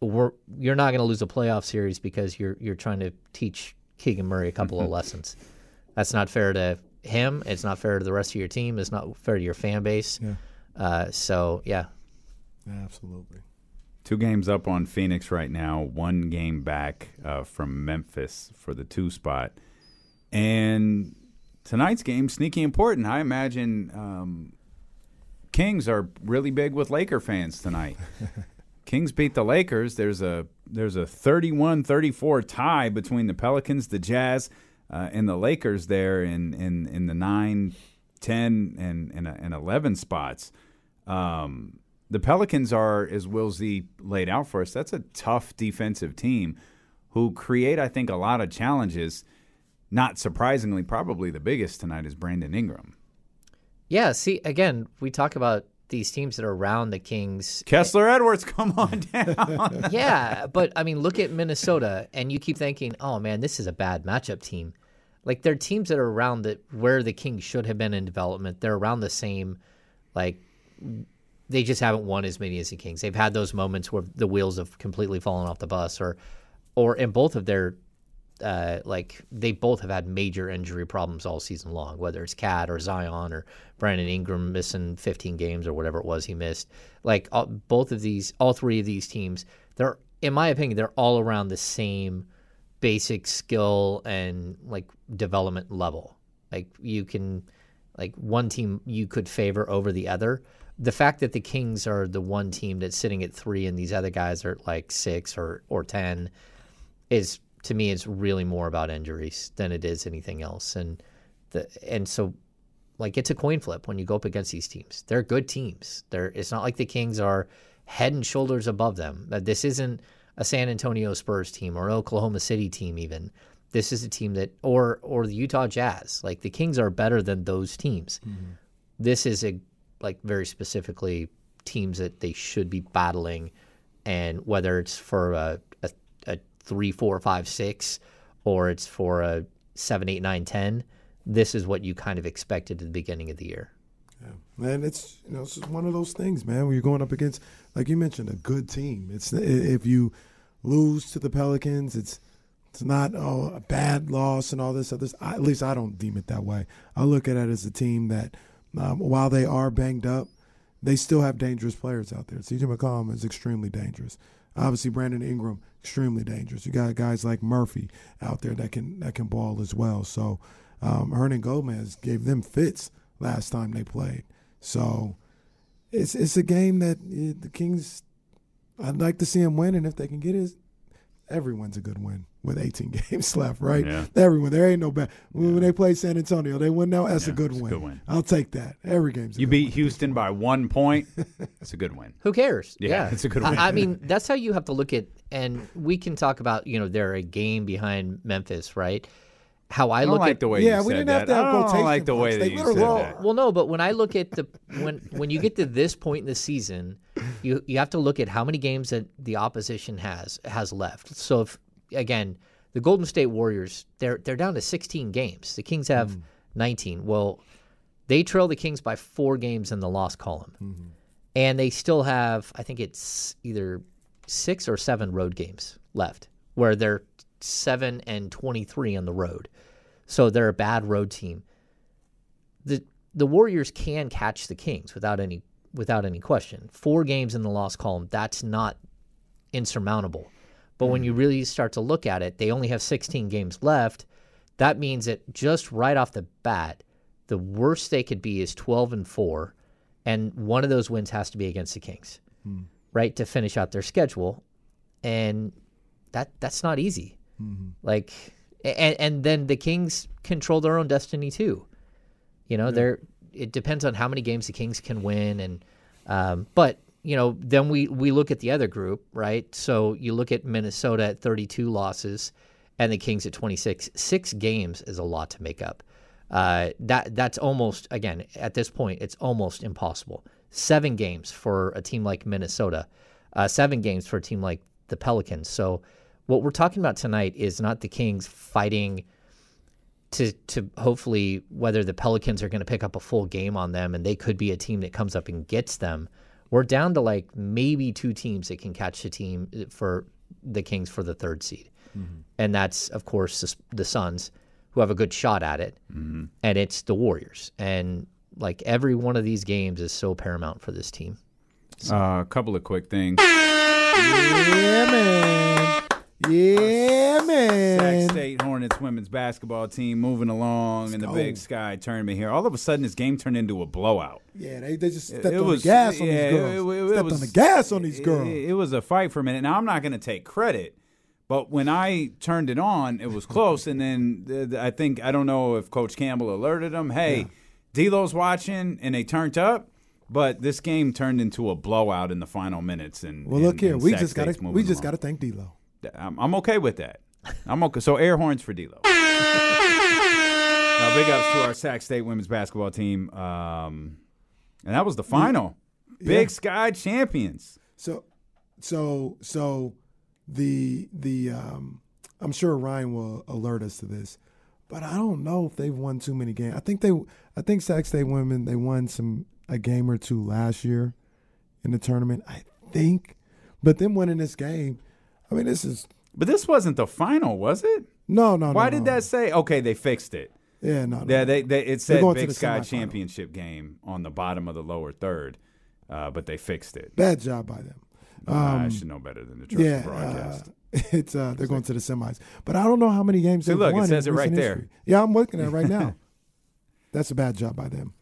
we're you're not going to lose a playoff series because you're you're trying to teach Keegan Murray a couple of lessons that's not fair to him it's not fair to the rest of your team it's not fair to your fan base Yeah. uh, so yeah Absolutely. Two games up on Phoenix right now, one game back uh, from Memphis for the two spot. And tonight's game, sneaky important. I imagine um, Kings are really big with Laker fans tonight. Kings beat the Lakers. There's a there's a 31-34 tie between the Pelicans, the Jazz, uh, and the Lakers there in in, in the 9, 10, and, and, and 11 spots. Um, the Pelicans are, as Will Z laid out for us, that's a tough defensive team who create, I think, a lot of challenges. Not surprisingly, probably the biggest tonight is Brandon Ingram. Yeah see again we talk about these teams that are around the Kings Kessler Edwards, come on down. yeah, but I mean, look at Minnesota, and you keep thinking, "Oh man, this is a bad matchup team." Like they're teams that are around the where the Kings should have been in development. They're around the same, like they just haven't won as many as the Kings. They've had those moments where the wheels have completely fallen off the bus, or, or in both of their, uh, like they both have had major injury problems all season long. Whether it's KAT or Zion or Brandon Ingram missing 15 games or whatever it was he missed. Like all, both of these, all three of these teams, they're in my opinion, they're all around the same basic skill and like development level. Like you can, like one team you could favor over the other. The fact that the Kings are the one team that's sitting at three and these other guys are like six or or ten is to me it's really more about injuries than it is anything else. And the and so like it's a coin flip when you go up against these teams. They're good teams. They're it's not like the Kings are head and shoulders above them. That this isn't a San Antonio Spurs team or Oklahoma City team even. This is a team that or or the Utah Jazz. Like the Kings are better than those teams. Mm-hmm. This is a like very specifically teams that they should be battling and whether it's for a three, four, five, six, or it's for a seven, eight, nine, ten, this is what you kind of expected at the beginning of the year. Man, it's you know it's one of those things, man. Where you're going up against, like you mentioned, a good team. It's if you lose to the Pelicans, it's it's not oh a bad loss and all this other. At least I don't deem it that way. I look at it as a team that, um, while they are banged up, they still have dangerous players out there. CJ McCollum is extremely dangerous. Obviously, Brandon Ingram extremely dangerous. You got guys like Murphy out there that can that can ball as well. So, um, Hernangomez gave them fits last time they played. So, it's it's a game that eh, the Kings. I'd like to see them win, and if they can get it, everyone's a good win with 18 games left, right? Yeah. Everyone, there ain't no bad. When they play San Antonio, they win now. That's a good it's a win. good win. I'll take that. Every game's a You good beat win. Houston by one point. It's a good win. Who cares? Yeah, it's a good win. I, I mean, that's how you have to look at, and we can talk about, you know, they're a game behind Memphis, right? how I, I look like at the way Yeah, you we didn't that. have to have I don't quotation like the way that They you said were. that. Well, no, but when I look at the when when you get to this point in the season, you you have to look at how many games that the opposition has has left. So if again, the Golden State Warriors they're they're down to 16 games. The Kings have hmm. 19. Well, they trail the Kings by 4 games in the loss column. Mm-hmm. And they still have I think it's either 6 or 7 road games left where they're 7 and 23 on the road. So they're a bad road team the the Warriors can catch the Kings without any without any question. Four games in the loss column, that's not insurmountable. But when mm. you really start to look at it, they only have 16 games left. That means that just right off the bat, the worst they could be is 12 and 4, and one of those wins has to be against the Kings. Hmm. Right to finish out their schedule. And that that's not easy. Mm-hmm. Like and, and then the Kings control their own destiny too. You know, they're it depends on how many games the Kings can win, and um, but you know, then we we look at the other group, right? So you look at Minnesota at 32 losses, and the Kings at 26. Six games is a lot to make up. Uh, that that's almost again at this point, it's almost impossible. Seven games for a team like Minnesota, uh, seven games for a team like the Pelicans. So what we're talking about tonight is not the Kings fighting to to hopefully whether the Pelicans are going to pick up a full game on them and they could be a team that comes up and gets them. We're down to like maybe two teams that can catch the team uh, for the Kings for the third seed, and that's of course the, the Suns who have a good shot at it, and it's the Warriors. And like every one of these games is so paramount for this team. Uh, a couple of quick things. Yeah, man. Sac. State Hornets women's basketball team moving along in the go. Big Sky tournament here. All of a sudden, this game turned into a blowout. Yeah, they, they just stepped It on was- the gas on yeah, these girls. it- it- stepped was- on the gas on these girls. It, was a fight for a minute. Now I'm not going to take credit, but when I turned it on, it was close. and then th- th- I think I don't know if Coach Campbell alerted them. Hey, D'Lo's watching, and they turned up. But this game turned into a blowout in the final minutes. And well, look and- here, and we Sac just got to we just got to thank D'Lo. I'm, I'm okay with that. I'm okay. So air horns for D'Lo. now, big ups to our Sac State women's basketball team. Um, and that was the final. Big Sky champions. So, so, so the the um, I'm sure Ryan will alert us to this, but I don't know if they've won too many games. I think they, I think Sac State women they won some a game or two last year in the tournament. I think, but them winning this game, I mean, this is But this wasn't the final, was it? no, no. No. Why no, did no. that say? Okay, they fixed it. Yeah, no, no. Yeah, they, they it said Big the Sky semifinal. championship game on the bottom of the lower third, uh, but they fixed it. Bad job by them. I should know better than to trust yeah, the broadcast. uh, it's uh, they're going to the semis, but I don't know how many games See, they've look, it says it right there. history. Yeah, I'm looking at it right now. That's a bad job by them.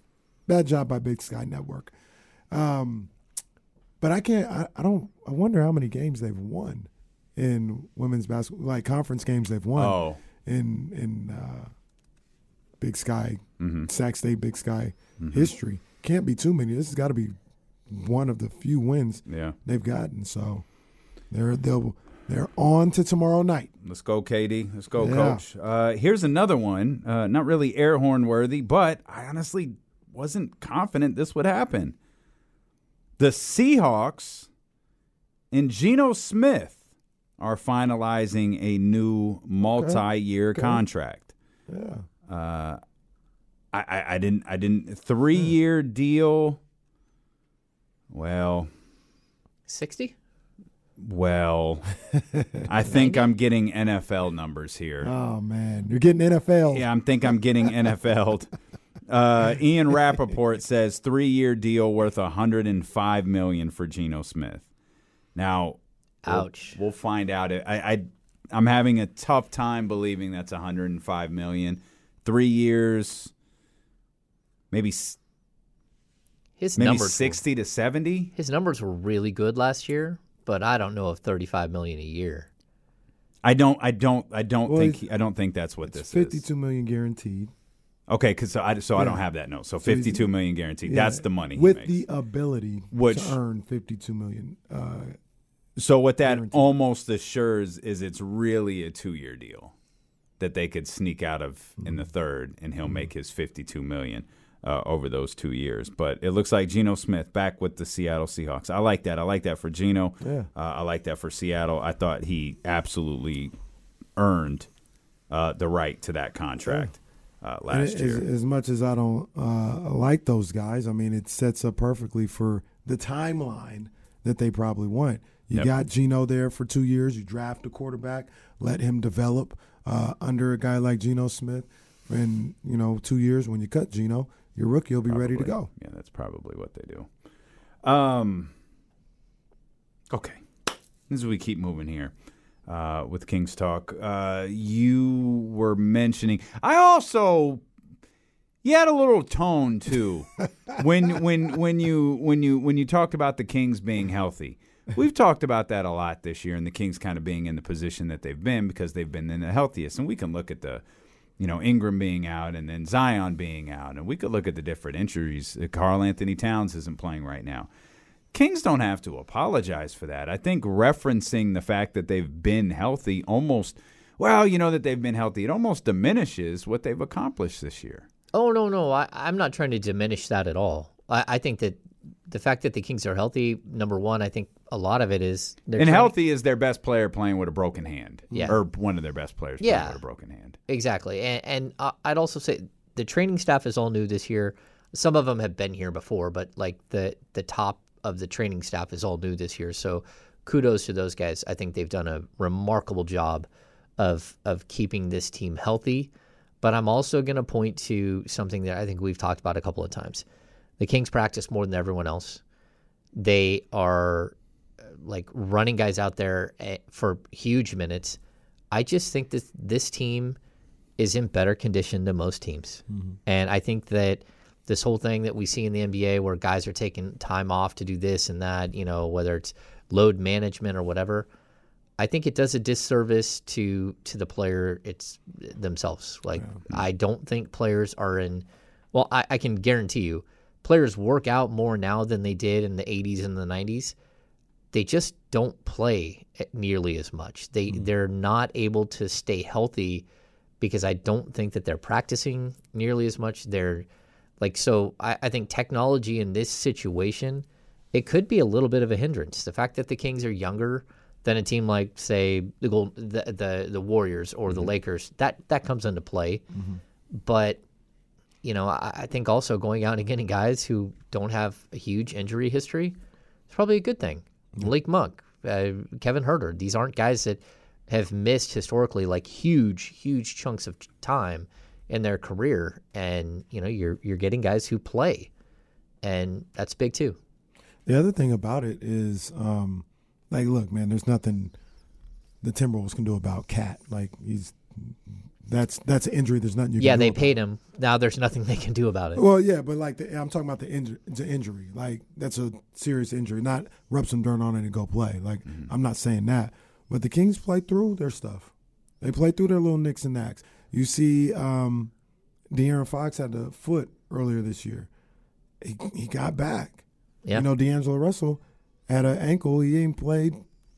Bad job by Big Sky Network. Um, but I can't. I, I don't. I wonder how many games they've won in women's basketball, like conference games they've won Oh. in in uh, Big Sky, Mm-hmm. Sac State, Big Sky history. Can't be too many. This has got to be one of the few wins Yeah. they've gotten. So they're they'll they're on to tomorrow night. Let's go, Katie. Let's go, Yeah. Coach. Uh, here's another one. Uh, not really air horn worthy, but I honestly wasn't confident this would happen. The Seahawks and Geno Smith are finalizing a new multi-year contract. Yeah. Uh, I, I, I didn't. I didn't. Three-year deal. Well, 60? well. I think I'm getting NFL numbers here. Oh man, you're getting NFL. Yeah, I'm think I'm getting NFL'd. Uh, Ian Rapoport says three year deal worth 105 million for Geno Smith. Now, we'll- Ouch. We'll, find out. I, I I'm having a tough time believing that's 105 million. Three years, maybe His maybe numbers were- 60 to 70. His numbers were really good last year, but I don't know if 35 million a year. I don't. I don't. I don't Well, think. He, I don't think that's what it's this is. fifty-two million guaranteed. Okay, because so I so I don't have that note. So So he's- 52 million guaranteed. Yeah, That's the money he with makes. the ability Which- to earn fifty-two million. Uh, So what that Guaranteed. almost assures is it's really a two year deal. that they could sneak out of in the third, and he'll make his fifty-two million uh, over those two years. But it looks like Geno Smith back with the Seattle Seahawks. I like that. I like that for Geno. Yeah. Uh, I like that for Seattle. I thought he absolutely earned uh, the right to that contract uh, last as, year. as much as I don't uh, like those guys, I mean, it sets up perfectly for the timeline that they probably want. You Yep. got Geno there for two years. You draft a quarterback, let him develop uh, under a guy like Geno Smith. And, you know, two years when you cut Geno, your rookie will be ready to go. Yeah, that's probably what they do. Um. Okay, as we keep moving here uh, with Kings talk, uh, you were mentioning. I also. You had a little tone too when when when you when you when you talked about the Kings being healthy. We've talked about that a lot this year, and the Kings kind of being in the position that they've been because they've been in the healthiest. And we can look at the, you know, Ingram being out and then Zion being out, and we could look at the different injuries. Uh, Karl-Anthony Towns isn't playing right now. Kings don't have to apologize for that. I think referencing the fact that they've been healthy almost, well, you know, that they've been healthy, it almost diminishes what they've accomplished this year. Oh no, no, I, I'm not trying to diminish that at all. I, I think that the fact that the Kings are healthy, number one, I think a lot of it is they're And trying- healthy is their best player playing with a broken hand. Yeah. Or one of their best players playing Yeah. with a broken hand. Exactly, and, and uh, I'd also say the training staff is all new this year. Some of them have been here before, but like the the top of the training staff is all new this year. So kudos to those guys. I think they've done a remarkable job of of keeping this team healthy. But I'm also going to point to something that I think we've talked about a couple of times. The Kings practice more than everyone else. They are like running guys out there eh, for huge minutes. I just think that this team is in better condition than most teams. And I think that this whole thing that we see in the NBA where guys are taking time off to do this and that, you know, whether it's load management or whatever, I think it does a disservice to to the player it's themselves. Like I don't think players are in well, I, I can guarantee you, players work out more now than they did in the eighties and the nineties they just don't play nearly as much. They hmm. they're not able to stay healthy because I don't think that they're practicing nearly as much. They're like so I, I think technology in this situation, it could be a little bit of a hindrance. The fact that the Kings are younger than a team like say the Gold, the, the the Warriors or the mm-hmm. Lakers, that that comes into play. Mm-hmm. But you know, I, I think also going out and getting guys who don't have a huge injury history is probably a good thing. Malik Monk, uh, Kevin Huerter, these aren't guys that have missed historically like huge, huge chunks of time in their career, and you know, you're you're getting guys who play, and that's big too. The other thing about it is, um, like, look, man, there's nothing the Timberwolves can do about KAT. Like, he's that's that's an injury. There's nothing you yeah, can do Yeah, they about. paid him. Now there's nothing they can do about it. Well, yeah, but like the, I'm talking about the, inju- the injury. Like that's a serious injury. Not rub some dirt on it and go play. Like I'm not saying that, but the Kings play through their stuff. They play through their little nicks and knacks. You see, um, De'Aaron Fox had the foot earlier this year. He he got back. Yeah. You know, D'Angelo Russell had an ankle. He ain't played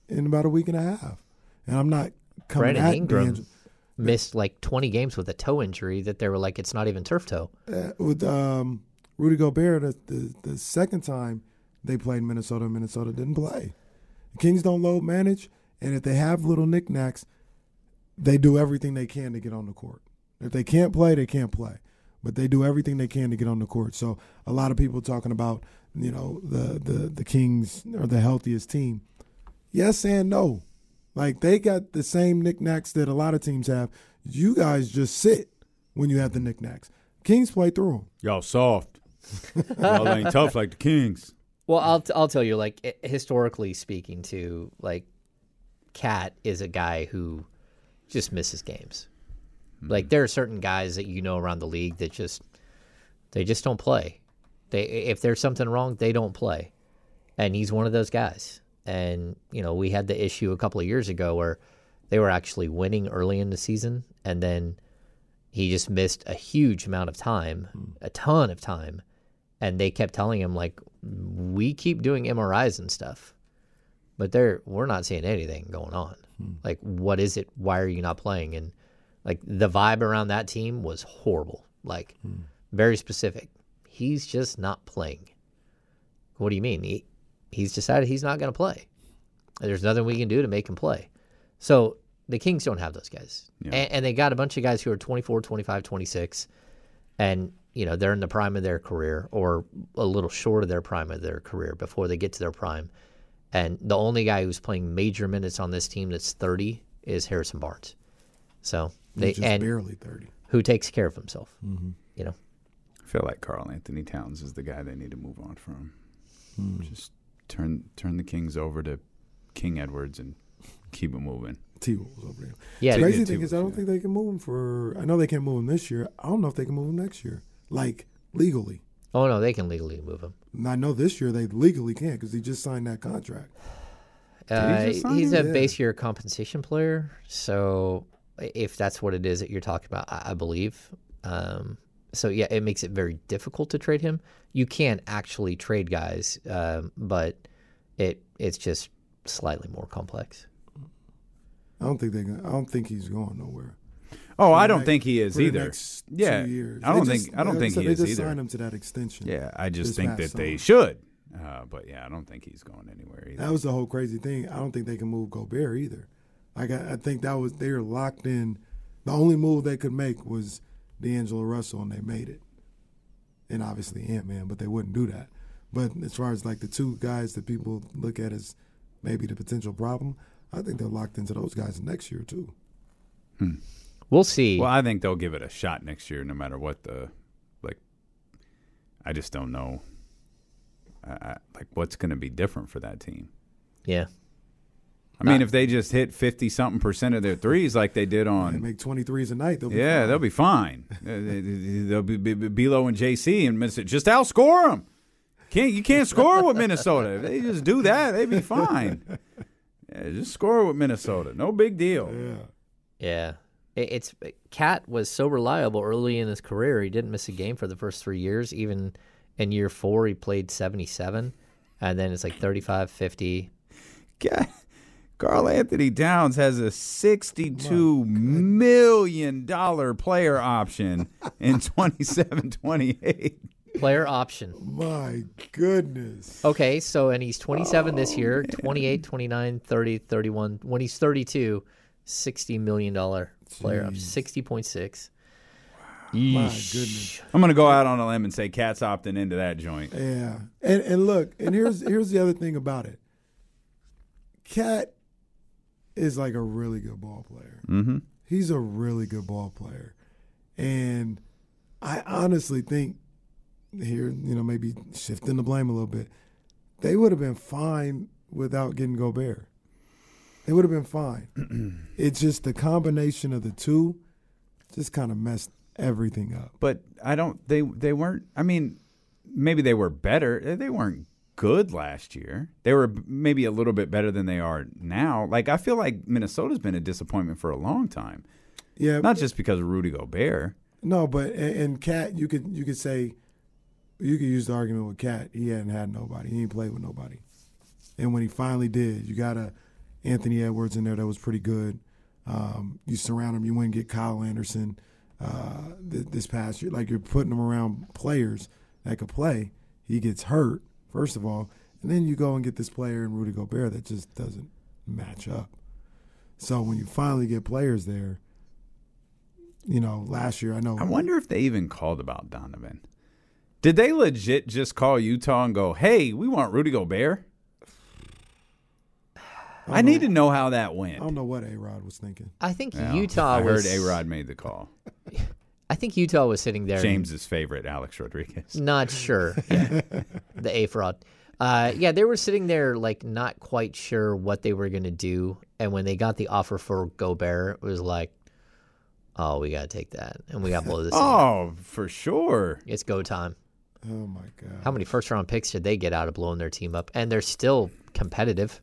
in about a week and a half. And I'm not coming Brandon at Ingram D'Angelo. Missed like 20 games with a toe injury that they were like, it's not even turf toe. uh, with um, Rudy Gobert the, the the second time they played Minnesota. Minnesota didn't play. The Kings don't load manage, and if they have little knickknacks, they do everything they can to get on the court. If they can't play, they can't play, but they do everything they can to get on the court. So a lot of people talking about you know the the the Kings are the healthiest team. Yes and no. Like they got the same knickknacks that a lot of teams have. You guys just sit when you have the knickknacks. Kings play through them. Y'all soft. Y'all ain't tough like the Kings. Well, I'll t- I'll tell you, like historically speaking, too, like KAT is a guy who just misses games. Hmm. Like there are certain guys that you know around the league that just they just don't play. They if there's something wrong, they don't play, and he's one of those guys. And you know, we had the issue a couple of years ago where they were actually winning early in the season, and then he just missed a huge amount of time, hmm. a ton of time, and they kept telling him like, "We keep doing MRIs and stuff, but they're we're not seeing anything going on. Hmm. Like, what is it? Why are you not playing?" And Like the vibe around that team was horrible. Like hmm. very specific. He's just not playing. What do you mean? He he's decided he's not going to play. There's nothing we can do to make him play. So the Kings don't have those guys. And, and they got a bunch of guys who are 24, 25, 26 and you know, they're in the prime of their career or a little short of their prime of their career before they get to their prime. And the only guy who's playing major minutes on this team that's 30 is Harrison Barnes. So they He's just and barely 30. who takes care of himself. Mm-hmm. You know, I feel like Karl-Anthony Towns is the guy they need to move on from. Hmm. Just turn turn the Kings over to King Edwards and keep it moving. T Wolves over there. yeah, The crazy Yeah, thing is, I don't T-Wolves, think they can move him for. I know they can't move him this year. I don't know if they can move him next year, like legally. Oh no, they can legally move him. And I know this year they legally can't because he just signed that contract. Uh, just sign he's him? a Yeah. base year compensation player, so if that's what it is that you're talking about, I, I believe. Um, so yeah, it makes it very difficult to trade him. You can actually trade guys, um, but it it's just slightly more complex. I don't think they. I don't think he's going nowhere. Oh, I For the don't next- think he is for the either. next Yeah, two years. I don't They think just- I don't think he is just either. signed him to that extension. Yeah, I just think past that they should. Uh, but yeah, I don't think he's going anywhere either. That was the whole crazy thing. I don't think they can move Gobert either. Like I, I think that was they were locked in. The only move they could make was D'Angelo Russell, and they made it. And obviously Ant Man, but they wouldn't do that. But as far as like the two guys that people look at as maybe the potential problem, I think they're locked into those guys next year too. Hmm. We'll see. Well, I think they'll give it a shot next year, no matter what the like. I just don't know, I, I, like what's going to be different for that team. yeah, I mean, if they just hit fifty something percent of their threes like they did on, They on, make twenty threes a night. They'll be yeah, fine. they'll be fine. They- they- they'll be, be, be D'Lo and KC and Minnesota. Just outscore them. Can't you can't score with Minnesota? If they just do that, they'd be fine. Yeah, just score with Minnesota. No big deal. Yeah. yeah. It, it's KAT was so reliable early in his career. He didn't miss a game for the first three years. Even in year four, he played seventy seven, and then it's like 35, 50. God, Karl-Anthony Towns has a sixty-two million dollar player option in 27-28. Player option. My goodness. Okay, so and he's 27 this oh, year, 28, 29, 30, 31. When he's 32, 60 million dollar player option, 60.6. My goodness. I'm gonna go out on a limb and say KAT's opting into that joint. Yeah, and and look, and here's here's the other thing about it. KAT is like a really good ball player. Mm-hmm. He's a really good ball player, and I honestly think here, you know, maybe shifting the blame a little bit, they would have been fine without getting Gobert. They would have been fine. it's just the combination of the two just kind of messed everything up. But I don't. They they weren't. I mean, maybe they were better. They weren't good last year. They were maybe a little bit better than they are now. Like I feel like Minnesota's been a disappointment for a long time. Yeah, Not just because of Rudy Gobert. No, but and, KAT, you could you could say, you could use the argument with KAT. He hadn't had nobody. He ain't played with nobody. And when he finally did, you got a Anthony Edwards in there that was pretty good. Um, you surround him. You went and get Kyle Anderson uh, th- this past year. Like you're putting him around players that could play. He gets hurt first of all, and then you go and get this player in Rudy Gobert that just doesn't match up. So when you finally get players there, you know, last year I know I wonder if they even called about Donovan. Did they legit just call Utah and go, "Hey, we want Rudy Gobert"? I need to know how that went. I don't know what A Rod was thinking. I think Yeah, Utah I was. heard A Rod made the call. I think Utah was sitting there. James's favorite, Alex Rodriguez. Not sure. Yeah. the A fraud. Uh, yeah, they were sitting there like not quite sure what they were going to do, and when they got the offer for Gobert, it was like, "Oh, we got to take that, and we got to blow this. in. Oh, for sure. It's go time." Oh my god! How many first round picks did they get out of blowing their team up? And they're still competitive.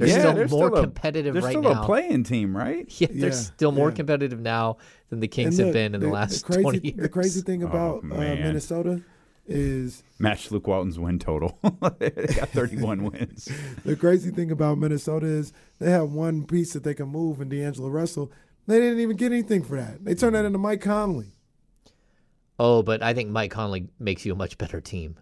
They're yeah, still they're more still a- competitive They're right still now. a playing team, right? Yeah, they're Yeah, still more yeah. competitive now than the And Kings have been in the, last crazy, 20 years. The crazy thing about uh. Minnesota is Match Luke Walton's win total. they got 31 wins. the crazy thing about Minnesota is they have one piece that they can move in D'Angelo Russell, They didn't even get anything for that. They turned that into Mike Conley. Oh, but I think Mike Conley makes you a much better team.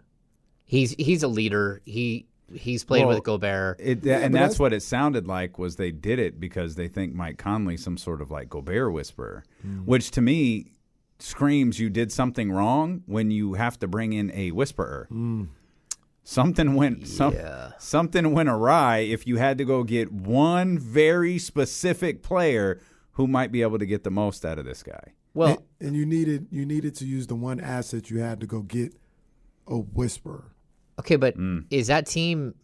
He's he's a leader. He he's played Well, with Gobert. It, Yeah, and that's that's- what it sounded like was they did it because they think Mike Conley some sort of like Gobert whisperer, Mm. which to me screams you did something wrong when you have to bring in a whisperer. Mm. Something went some, Yeah. something went awry if you had to go get one very specific player who might be able to get the most out of this guy. Well, and, and you needed you needed to use the one asset you had to go get a whisperer. Okay, but Mm. is that team?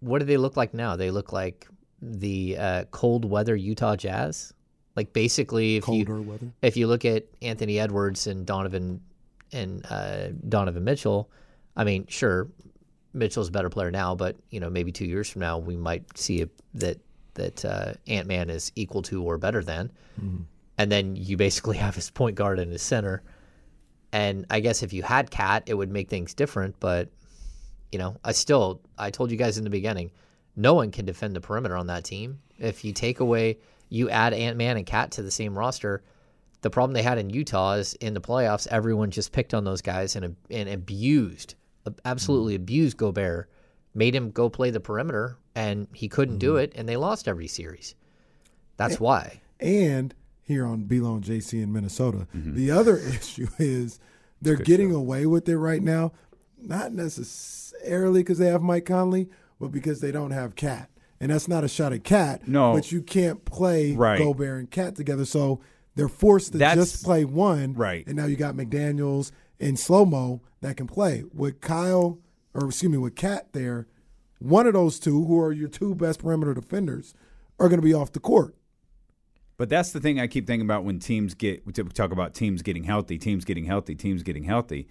What do they look like now? They look like the uh, cold weather Utah Jazz. Like basically, if Colder you weather. if you look at Anthony Edwards and Donovan and uh, Donovan Mitchell, I mean, sure, Mitchell's a better player now, but you know, maybe two years from now, we might see a, that that uh, Ant Man is equal to or better than, and then you basically have his point guard and his center. And I guess if you had KAT, it would make things different. But you know, I still, I told you guys in the beginning, no one can defend the perimeter on that team. If you take away, you add Ant Man and KAT to the same roster, the problem they had in Utah is in the playoffs, everyone just picked on those guys and and abused, absolutely mm-hmm. abused Gobert, made him go play the perimeter, and he couldn't do mm-hmm. it, and they lost every series. That's why. and here on D'Lo and KC in Minnesota. The other issue is they're getting away with it right now, not necessarily because they have Mike Conley, but because they don't have KAT. And that's not a shot at KAT. No. But you can't play Right. Gobert and KAT together. So they're forced to That's- just play one. Right. And now you got McDaniels and Slow Mo that can play. With Kyle, or excuse me, with KAT there, one of those two, who are your two best perimeter defenders, are going to be off the court. But that's the thing I keep thinking about when teams get we talk about teams getting healthy, teams getting healthy, teams getting healthy.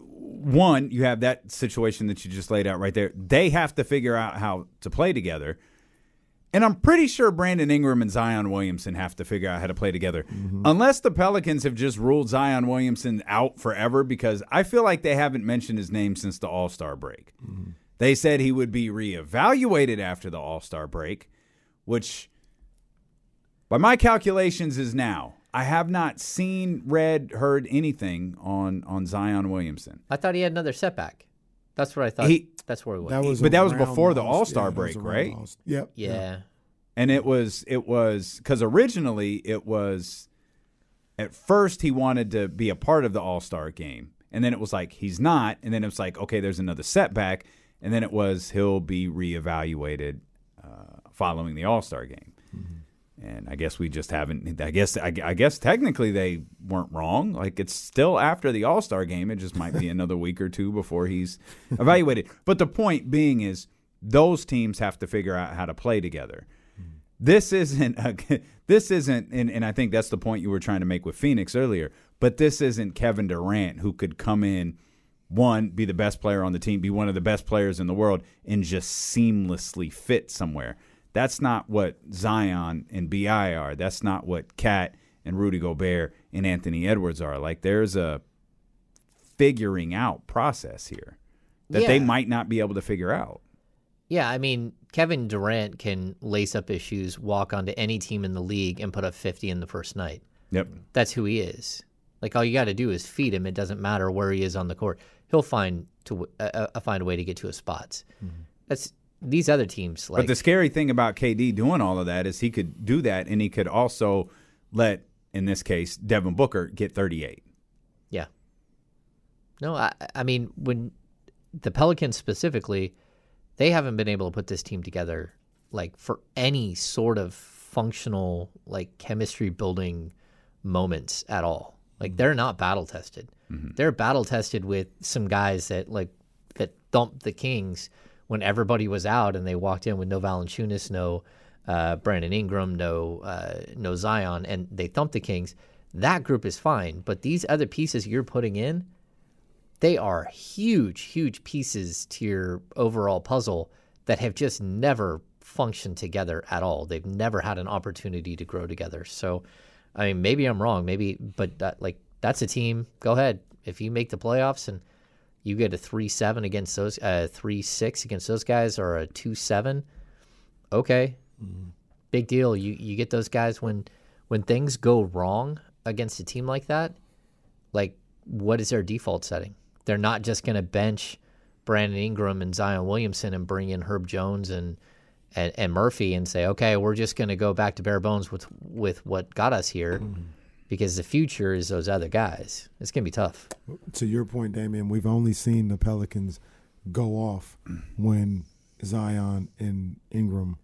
One, you have that situation that you just laid out right there. They have to figure out how to play together. And I'm pretty sure Brandon Ingram and Zion Williamson have to figure out how to play together. Mm-hmm. Unless the Pelicans have just ruled Zion Williamson out forever because I feel like they haven't mentioned his name since the All Star break. Mm-hmm. They said he would be reevaluated after the All Star break, which by my calculations is now. I have not seen, read, heard anything on on Zion Williamson. I thought he had another setback. That's what I thought. He- that's where we went. That was But that was before the All- All-Star yeah, break, right? All- Yep. yeah. And it was it was because originally it was at first he wanted to be a part of the All Star game, and then it was like he's not, and then it was like okay, there's another setback, and then it was he'll be reevaluated uh, following the All Star game. And I guess we just haven't. I guess I, I guess technically they weren't wrong. Like it's still after the All Star game. It just might be another week or two before he's evaluated. But the point being is those teams have to figure out how to play together. This isn't a, this isn't and, and I think that's the point you were trying to make with Phoenix earlier. But this isn't Kevin Durant who could come in one be the best player on the team, be one of the best players in the world and just seamlessly fit somewhere. That's not what Zion and BI are. That's not what KAT and Rudy Gobert and Anthony Edwards are. Like there's a figuring out process here that they might not be able to figure out. Yeah, I mean, Kevin Durant can lace up his shoes, walk onto any team in the league, and put up 50 in the first night. Yep. That's who he is. Like all you got to do is feed him. It doesn't matter where he is on the court. He'll find to uh, uh, find a way to get to his spots. That's these other teams. Like but the scary thing about KD doing all of that is he could do that and he could also let, in this case, Devin Booker get 38. Yeah. No, I, I mean when the Pelicans specifically, they haven't been able to put this team together like for any sort of functional like chemistry building moments at all. Like mm-hmm. they're not battle tested. Mm-hmm. They're battle tested with some guys that like that thumped the Kings when everybody was out and they walked in with no Valanciunas, no uh, Brandon Ingram, no uh, no Zion, and they thumped the Kings. That group is fine, but these other pieces you're putting in, they are huge, huge pieces to your overall puzzle that have just never functioned together at all. They've never had an opportunity to grow together. So, I mean, maybe I'm wrong. Maybe, but that, like that's a team. Go ahead. If you make the playoffs and you get a three seven against those, uh, three six against those guys, or a two seven, okay. big deal. You you get those guys when when things go wrong against a team like that. Like, what is their default setting? They're not just going to bench Brandon Ingram and Zion Williamson and bring in Herb Jones and and, and Murphy and say, okay, we're just going to go back to bare bones with with what got us here, because the future is those other guys. It's going to be tough. To your point, Damian, we've only seen the Pelicans go off when Zion and Ingram,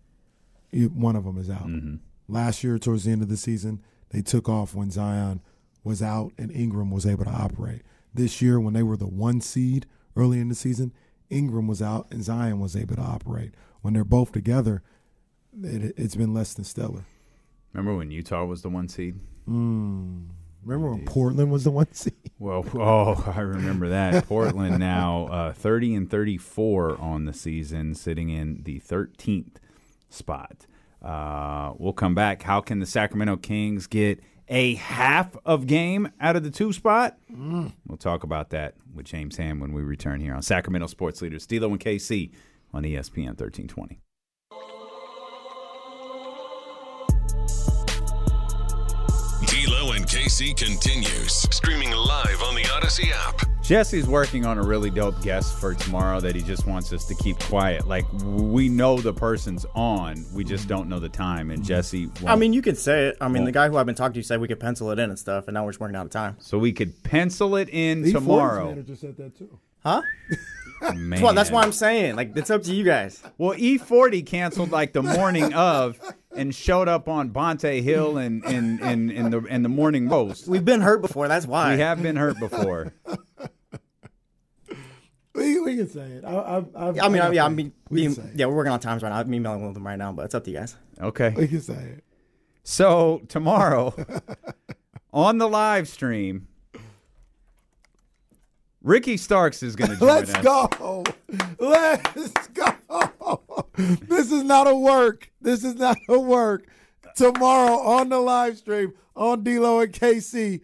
one of them is out. Mm-hmm. Last year, towards the end of the season, they took off when Zion was out and Ingram was able to operate. This year, when they were the one seed early in the season, Ingram was out and Zion was able to operate. When they're both together, it, it's been less than stellar. Remember when Utah was the one seed? Remember when Portland was the one seed? Well, oh, I remember that. Portland now uh, 30 and 34 on the season, sitting in the 13th spot. Uh, we'll come back. How can the Sacramento Kings get a half of game out of the two spot? We'll talk about that with James Ham when we return here on Sacramento Sports Leaders, D'Lo and KC on ESPN 1320. D'Lo and KC continues. Streaming live on the Audacy app. Jesse's working on a really dope guest for tomorrow that he just wants us to keep quiet. Like we know the person's on, we just don't know the time. And Jesse, won't. I mean, you could say it. I mean, Well- the guy who I've been talking to said we could pencil it in and stuff, and now we're just working out of time. so we could pencil it in The E40's tomorrow. manager said that too. Huh? Man. Well, that's why I'm saying. Like, it's up to you guys. Well, E40 canceled like the morning of and showed up on Bonte Hill and in in in the in the morning post. We've been hurt before. That's why. We have been hurt before. We, we can say it. I, I, I, I mean, I, yeah, I mean, we being, yeah, we're working on times right now. I'm emailing with them right now, but it's up to you guys. Okay. We can say it. So tomorrow on the live stream, Ricky Starks is going to join us. Let's us. go. Let's go. This is not a work. This is not a work. Tomorrow on the live stream on D'Lo and KC,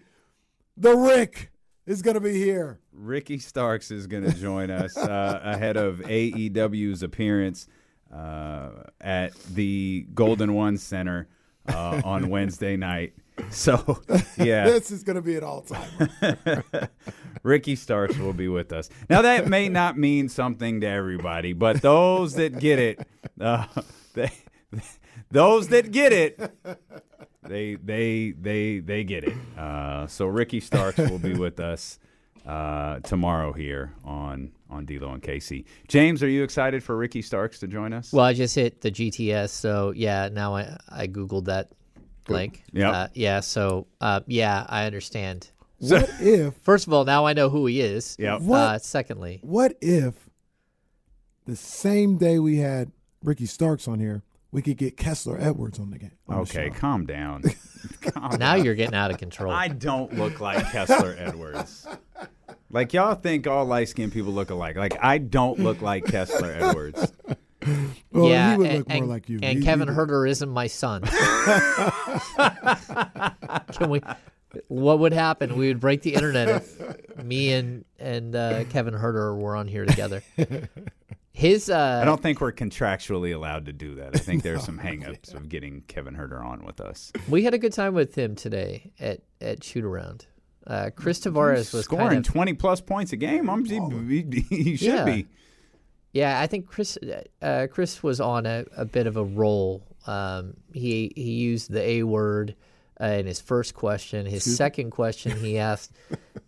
the Rick is going to be here. Ricky Starks is going to join us uh, ahead of AEW's appearance uh, at the Golden One Center uh, on Wednesday night. So, yeah, This is going to be an all time. Ricky Starks will be with us. Now, that may not mean something to everybody, but those that get it, uh, they, those that get it, they they they they get it. Uh, so Ricky Starks will be with us uh, tomorrow here on on D'Lo and KC. James, are you excited for Ricky Starks to join us? Well, I just hit the GTS, so yeah. Now I I googled that link. Yeah. Uh, yeah. So uh, yeah, I understand. What if? First of all, now I know who he is. Yeah. What? Uh, secondly, What if the same day we had Ricky Starks on here, we could get Kessler Edwards on the game? on the okay, show? calm down. Calm now down. you're getting out of control. I don't look like Kessler Edwards. Like y'all think all light skinned people look alike. Like I don't look like Kessler Edwards. Well, yeah, he would and, look more and- like you. And He- Kevin he- Huerter isn't my son. Can we? What would happen? We would break the internet if me and and uh, Kevin Huerter were on here together. His uh, I don't think we're contractually allowed to do that. I think there's some hangups of getting Kevin Huerter on with us. we had a good time with him today at at shoot around. Uh, Chris Tavares was scoring kind of 20 plus points a game. I'm, he, he- he should Yeah. be. Yeah, I think Chris uh, Chris was on a, a bit of a roll. Um, he he used the A word uh, in his first question. His second question, he asked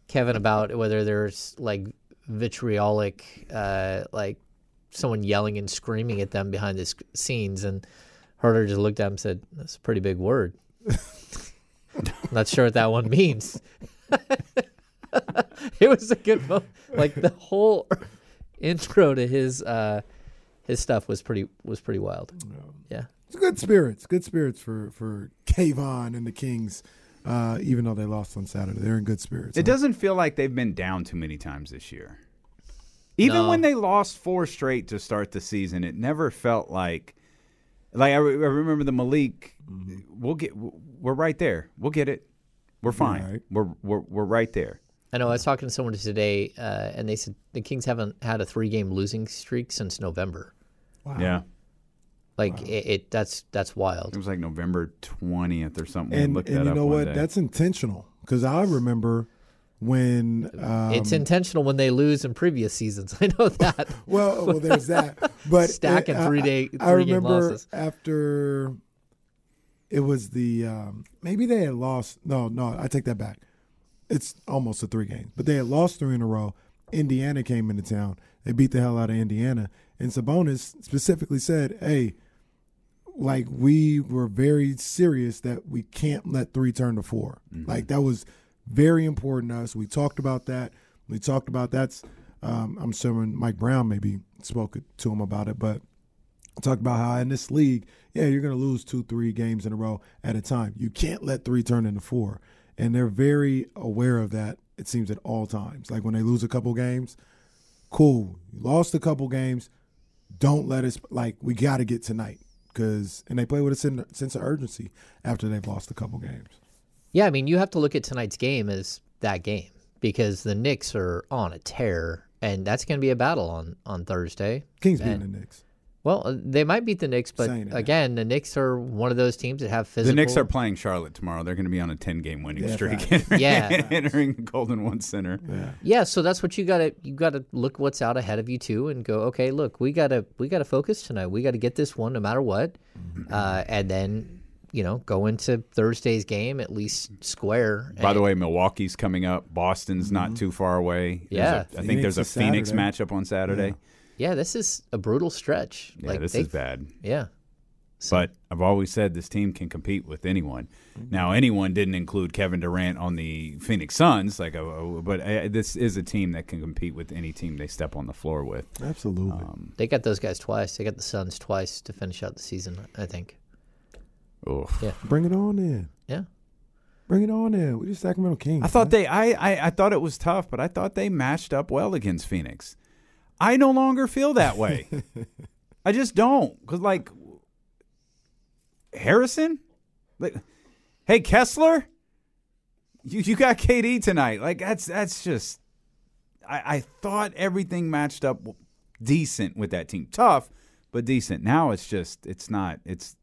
Kevin about whether there's like vitriolic, uh, like someone yelling and screaming at them behind the sc- scenes, and Huerter just looked at him and said, "That's a pretty big word." Not sure what that one means. it was a good mo- like the whole intro to his uh his stuff was pretty was pretty wild. Yeah. It's good spirits. Good spirits for for Kayvon and the Kings. Uh, even though they lost on Saturday, they're in good spirits. It doesn't feel like they've been down too many times this year. Even No. when they lost four straight to start the season, it never felt like like I, re- I remember the Malik. We'll get. We're right there. We'll get it. We're fine. right. We're we're we're right there. I know I was talking to someone today uh, and they said the Kings haven't had a three game losing streak since November. Wow. Yeah. Like it, it, that's that's wild. It was like November twentieth or something. and and that you know what? day. That's intentional because I remember when um, it's intentional when they lose in previous seasons. I know that. Well, well, there's that. But Stacking I- three-day- I, I three-game remember losses. after it was the um, maybe they had lost. No, no, I take that back. It's almost a three game, but they had lost three in a row. Indiana came into town. They beat the hell out of Indiana, and Sabonis specifically said, "Hey." Like we were very serious that we can't let three turn to 4 Like that was very important to us. We talked about that. We talked about that's. Um, I'm assuming Mike Brown maybe spoke to him about it, but talked about how in this league, yeah, you're going to lose two, three games in a row at a time. You can't let three turn into four, and they're very aware of that. It seems at all times. Like when they lose a couple games, cool. You lost a couple games. Don't let us like we got to get tonight because and they play with a sense of urgency after they've lost a couple games. Yeah, I mean, you have to look at tonight's game as that game because the Knicks are on a tear, and that's going to be a battle on on Thursday. Kings beating the Knicks. Well, uh, they might beat the Knicks, but Saying it. again, the Knicks are one of those teams that have physical. the Knicks are playing Charlotte tomorrow. They're going to be on a ten game winning Yeah, streak. entering- Yeah. entering the Golden One Center. Yeah. Yeah, so that's what you got to you got to look what's out ahead of you too, and go. Okay, look, we got to we got to focus tonight. We got to get this one no matter what, Mm-hmm. uh, and then you know go into Thursday's game at least square. By the way, Milwaukee's coming up. Boston's not too far away. There's Yeah. a- I think Phoenix there's a is Phoenix Saturday. matchup on Saturday. Yeah, this is a brutal stretch. Yeah, like this they- is bad. Yeah, But I've always said this team can compete with anyone. Mm-hmm. Now, anyone didn't include Kevin Durant on the Phoenix Suns, like, uh, but uh, this is a team that can compete with any team they step on the floor with. Absolutely. they got those guys twice. They got the Suns twice to finish out the season. I think. Oof. Yeah. Bring it on in. Yeah. Bring it on in. We just Sacramento Kings. I thought man. they, I, I, I thought it was tough, but I thought they matched up well against Phoenix. I no longer feel that way. I just don't, because like Harrison, like, hey Kessler, you you got KD tonight. Like that's that's just. I, I thought everything matched up decent with that team. Tough, but decent. Now it's just it's not. It's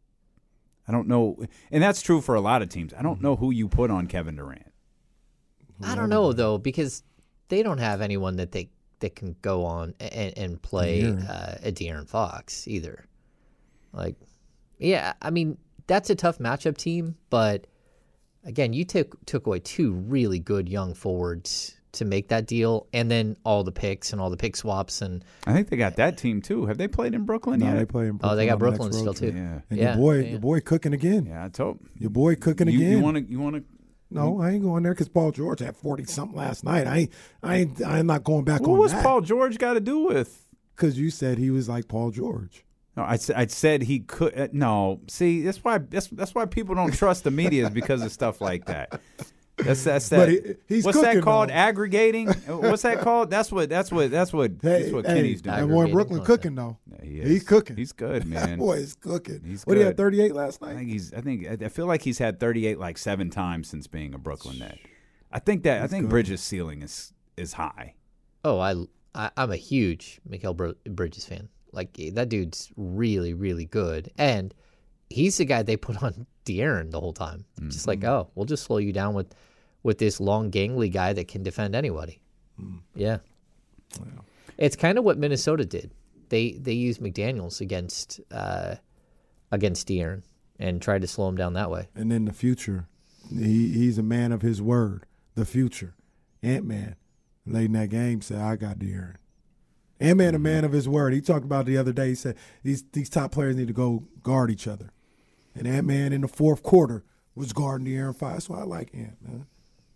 I don't know, and that's true for a lot of teams. I don't mm-hmm. know who you put on Kevin Durant. I don't know though because they don't have anyone that they that can go on and, and play uh, a De'Aaron Fox either. Like, yeah, I mean that's a tough matchup team, but again, you took took away two really good young forwards to make that deal, and then all the picks and all the pick swaps and I think they got that team too. Have they played in Brooklyn No, yet? they play in Brooklyn. oh, they got on the Brooklyn still too. Yeah. And Yeah, your boy, yeah. your boy cooking again. Yeah, I told Your boy cooking you, again. You want to? You want to? No, I ain't going there because Paul George had forty something last night. I ain't, I I'm not going back What on was that. Paul George got to do with? Because you said he was like Paul George. No, I said he could. Uh, no, see, that's why that's that's why people don't trust the media is because of stuff like that. That's that's that. But he- he's what's that called? though. Aggregating? What's that called? That's what. That's what. That's what. Hey, that's what hey, Kenny's that doing. boy in Brooklyn okay. cooking though. Yeah, he He's cooking. He's good, man. That boy is cooking. He's what he had good. thirty eight last night. I think he's. I think. I feel like he's had 38 like seven times since being a Brooklyn Net. I think that. I think Bridges' ceiling is is high. Oh, I, I I'm a huge Mikal Bridges fan. Like that dude's really really good, and he's the guy they put on De'Aaron the whole time. Just like, mm-hmm. oh, we'll just slow you down with with this long gangly guy that can defend anybody. Mm. Yeah, it's kind of what Minnesota did. They they used McDaniels against uh, against De'Aaron and tried to slow him down that way. and in the future, he he's a man of his word. The future, Ant Man, late in that game said, "I got De'Aaron." Ant Man, a mm-hmm. man of his word. He talked about the other day. He said these these top players need to go guard each other, and Ant Man in the fourth quarter was guarding De'Aaron Fox. That's why I like Ant man.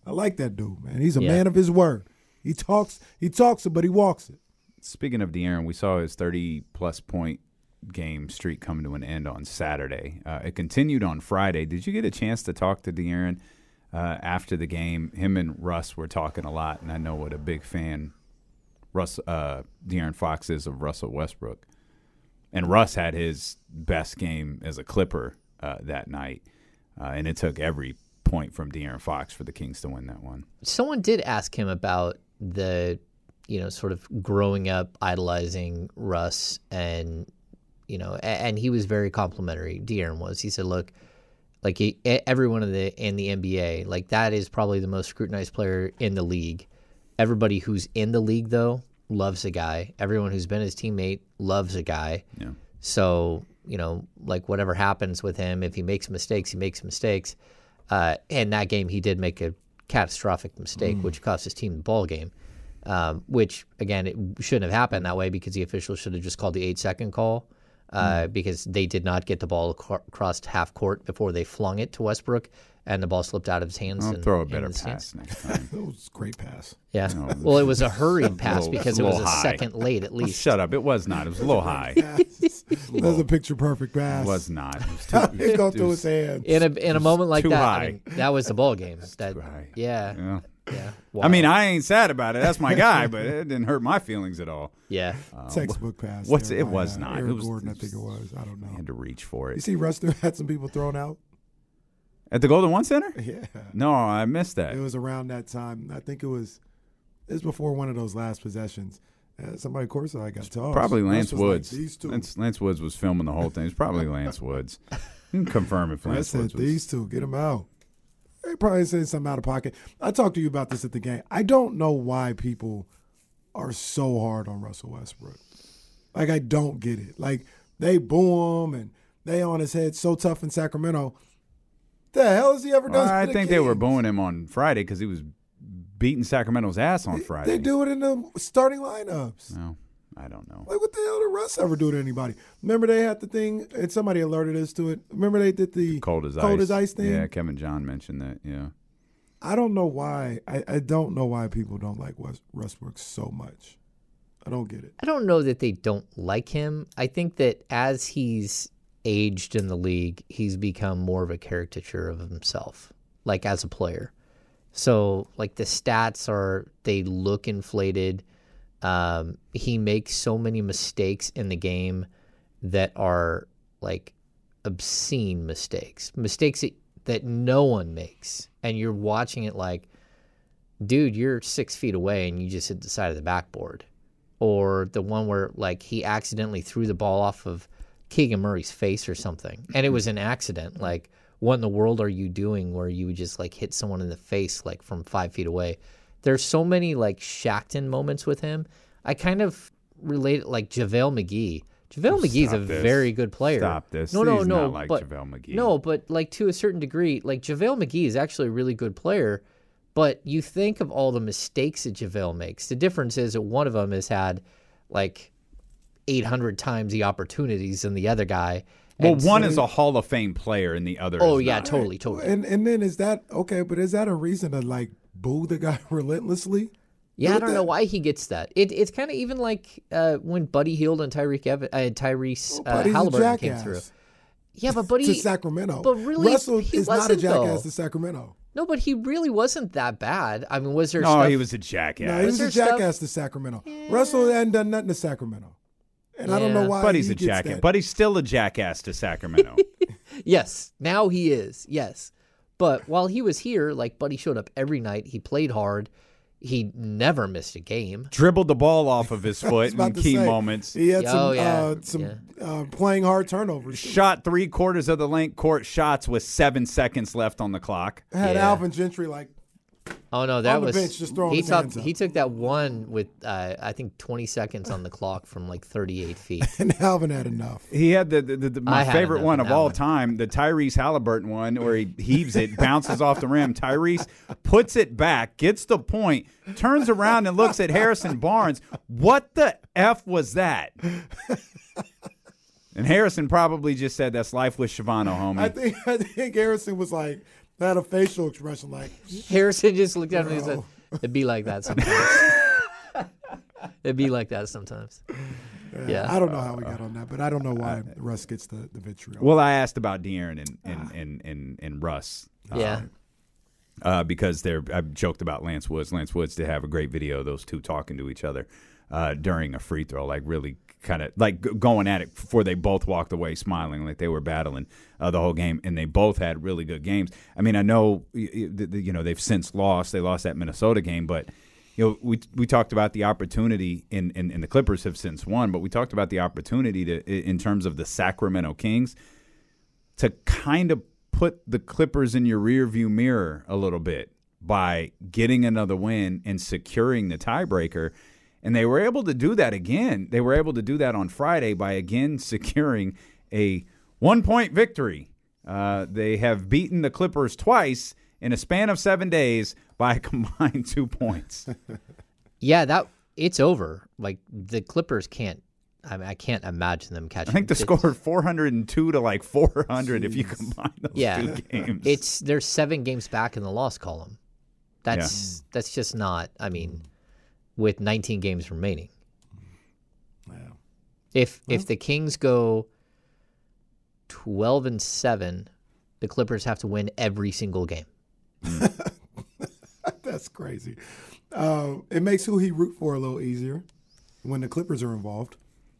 I like that dude, man. He's a Yeah. man of his word. He talks, he talks it, but he walks it. Speaking of De'Aaron, we saw his 30 plus point game streak come to an end on Saturday. Uh, it continued on Friday. Did you get a chance to talk to De'Aaron uh, after the game? Him and Russ were talking a lot, and I know what a big fan Russ uh, De'Aaron Fox is of Russell Westbrook. And Russ had his best game as a Clipper uh, that night, uh, and it took every point from De'Aaron Fox for the Kings to win that one. someone did ask him about the you know sort of growing up idolizing Russ and you know, and he was very complimentary. De'Aaron was. He said, "Look, like he, everyone in the in the NBA, like that is probably the most scrutinized player in the league. Everybody who's in the league though loves a guy. Everyone who's been his teammate loves a guy. Yeah. So you know, like whatever happens with him, if he makes mistakes, he makes mistakes. Uh, in that game, he did make a catastrophic mistake, which cost his team the ball game. Um, which again, it shouldn't have happened that way because the officials should have just called the eight second call uh, because they did not get the ball ac- across half court before they flung it to Westbrook, and the ball slipped out of his hands. I'll and- throw a and better the stands. pass next time. That was a great pass. Yeah. well, it was a hurried pass little- because it was a high. second late at Well, least. shut up! It was not. It was a little high. That was a picture perfect pass. It was not. It was too, He's going it through was- his hands. In a in a moment like that. I mean, that was the ball game. That too high. yeah, Yeah. yeah. I mean, I ain't sad about it. That's my guy, but it didn't hurt my feelings at all. yeah. Textbook pass. what's- there it was uh, not. It was- Gordon, I think it was. I don't I know. had to reach for it. You see, Ruster had some people thrown out. at the Golden One Center. Yeah, No, I missed that. it was around that time. I think it was. It was before one of those last possessions. Uh, somebody I got tossed. Probably Lance was like, Woods. these two. Lance, Lance Woods was filming the whole thing. It's probably Lance Woods. You can confirm if I Lance said Woods was. these two, get them out. They probably said something out of pocket. I talked to you about this at the game. I don't know why people are so hard on Russell Westbrook. Like I don't get it. Like they boo him and they on his head so tough in Sacramento. The hell has he ever done? Well, I think they were booing him on Friday because he was beating Sacramento's ass on Friday. They do it in the starting lineups. No, I don't know. Like what the hell did Russ ever do to anybody? Remember they had the thing and somebody alerted us to it. Remember they did the Cold as cold ice. as ice thing. Yeah, Kevin John mentioned that. Yeah. I don't know why. I, I don't know why people don't like Russ Westbrook so much. I don't get it. I don't know that they don't like him. I think that as he's aged in the league, he's become more of a caricature of himself, like as a player. So, like the stats are, they look inflated. Um, he makes so many mistakes in the game that are like obscene mistakes, mistakes that, that no one makes. And you're watching it like, dude, you're six feet away and you just hit the side of the backboard or the one where like he accidentally threw the ball off of Keegan Murray's face or something, and it was an accident. Like, what in the world are you doing where you would just like hit someone in the face like from five feet away? There's so many like Shaqtin' moments with him. I kind of relate it like JaVale McGee. JaVale McGee is a this. very good player. Stop this. No, no, He's no. not like but, JaVale McGee. No, but like to a certain degree, like JaVale McGee is actually a really good player. But you think of all the mistakes that JaVale makes. The difference is that one of them has had like 800 times the opportunities than the other guy. Well, And one so- is a Hall of Fame player, and the other. Oh is yeah, not. totally, totally. And and then is that okay? But is that a reason to like boo the guy relentlessly? Yeah, I Look at don't know why he gets that. It, it's kind of even like uh, when Buddy Hield and Tyreek Evan, uh, Tyrese Well, uh, Buddy's a Halliburton came jackass. through. Yeah, but Buddy to Sacramento. but really, Russell he is not a jackass though. to Sacramento. No, but he really wasn't that bad. I mean, was there? No, stuff- he was a jackass. No, he was there a stuff- jackass to Sacramento. Russell hadn't done nothing to Sacramento, and I don't know Yeah. why. Buddy's he a jackass. that. Buddy's still a jackass to Sacramento. Yes, now he is. Yes. But while he was here, like Buddy showed up every night. He played hard. He never missed a game. Dribbled the ball off of his foot in key say, moments. He had some Oh, yeah. uh, some Yeah. uh, playing hard turnovers. Shot three quarters of the length court shots with seven seconds left on the clock. Had Yeah. Alvin Gentry like Oh no, that On the was bench, just throwing he his took hands up. he took that one with uh, I think 20 seconds on the clock from like 38 feet. and Alvin had enough. He had the, the, the, the- my favorite one of of all one. time, the Tyrese Halliburton one, where he heaves it, bounces off the rim. Tyrese puts it back, gets the point, turns around and looks at Harrison Barnes. What the f was that? And Harrison probably just said, "That's life with Shavano, homie." I think I think Harrison was like had a facial expression like Harrison just looked at me and said, "It'd be like that sometimes. It'd be like that sometimes." Yeah. I don't know how we got on that, but I don't know why Russ gets the, the vitriol. well, I asked about De'Aaron and and and and, and Russ. Yeah. uh, because they're I've joked about Lance Woods. Lance Woods did have a great video of those two talking to each other uh, during a free throw, like really kind of like going at it before they both walked away smiling, like they were battling uh, the whole game, and they both had really good games. I mean, I know you know they've since lost. They lost that Minnesota game, but you know, we we talked about the opportunity, in, in, and the Clippers have since won, but we talked about the opportunity to, in terms of the Sacramento Kings, to kind of put the Clippers in your rearview mirror a little bit by getting another win and securing the tiebreaker. And they were able to do that again. They were able to do that on Friday by again securing a one point victory. Uh, they have beaten the Clippers twice in a span of seven days by a combined two points. Yeah, that it's over. Like the Clippers can't. I mean, I can't imagine them catching. I think the it's- score 402 to like 400 if you combine those Yeah, two games. it's they're seven games back in the loss column. That's that's just not. I mean, with 19 games remaining. If if the Kings go 12 and seven, the Clippers have to win every single game. That's crazy. Uh, it makes who he root for a little easier when the Clippers are involved.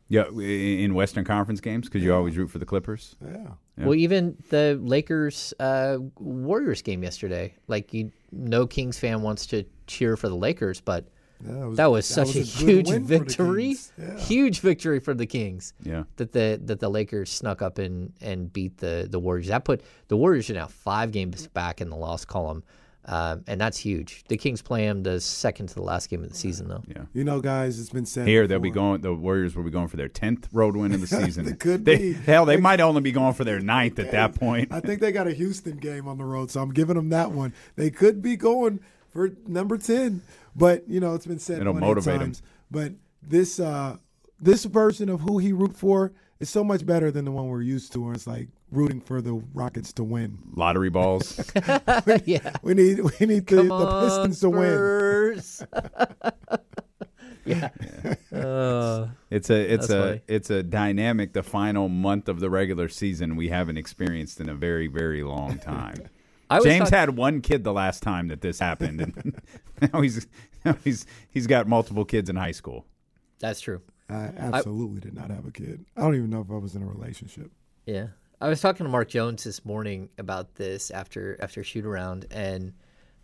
yeah, in Western Conference games because you always root for the Clippers. Yeah. Well, even the Lakers uh, Warriors game yesterday, like you, no Kings fan wants to cheer for the Lakers, but Yeah, it that was such a, good huge win for the victory, Yeah. huge victory for the Kings. Yeah. that the that the Lakers snuck up and and beat the the Warriors. That put the Warriors are now five games back in the loss column, um, and that's huge. The Kings play them the second to the last game of the season, though. Yeah. You know, guys, it's been said Here they'll be going. The Warriors will be going for their tenth road win of the season. They could They- be. Hell, they might only be going for their ninth at that point. I think they got a Houston game on the road, so I'm giving them that one. They could be going for number ten, but you know it's been said It'll plenty of motivate 'em. times. But this uh, this version of who he root for is so much better than the one we're used to, where it's like rooting for the Rockets to win. Lottery balls. yeah, We need we need the, the on, Pistons to win. Yeah. Uh, It's a it's a funny. it's a dynamic. The final month of the regular season we haven't experienced in a very very long time. I James talk- had one kid the last time that this happened, and now he's now he's he's got multiple kids in high school. That's true. I absolutely did not have a kid. I don't even know if I was in a relationship. Yeah. I was talking to Mark Jones this morning about this after after shoot around and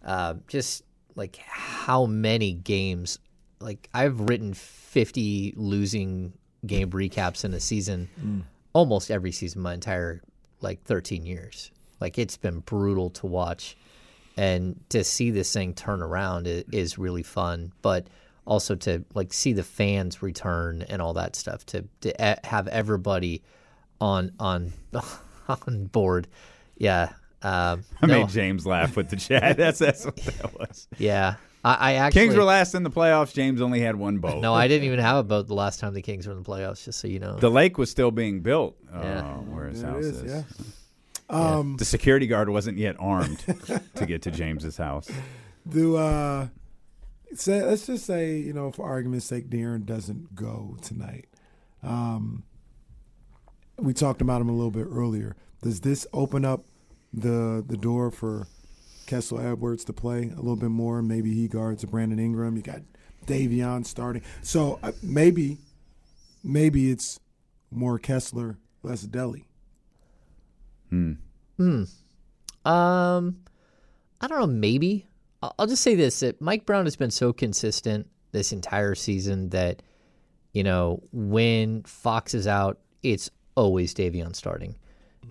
uh, just like how many games like I've written 50 losing game recaps in a season almost every season my entire like 13 years. Like it's been brutal to watch and to see this thing turn around is, is really fun but also to like see the fans return and all that stuff to to have everybody on on on board yeah um, I no, made James laugh with the chat. That's that's what that was. yeah I, I actually Kings were last in the playoffs. James only had one boat. no I didn't even have a boat the last time the Kings were in the playoffs just so you know The lake was still being built. Oh, Yeah. where his it house is, is. yeah. Um, The security guard wasn't yet armed to get to James's house. Do uh, say let's just say you know for argument's sake, De'Aaron doesn't go tonight. Um, we talked about him a little bit earlier. Does this open up the the door for Kessler Edwards to play a little bit more? Maybe he guards Brandon Ingram. You got Davion starting, so uh, maybe maybe it's more Kessler, less Delhi. Um, I don't know. Maybe I'll just say this: that Mike Brown has been so consistent this entire season that you know when Fox is out, it's always Davion starting.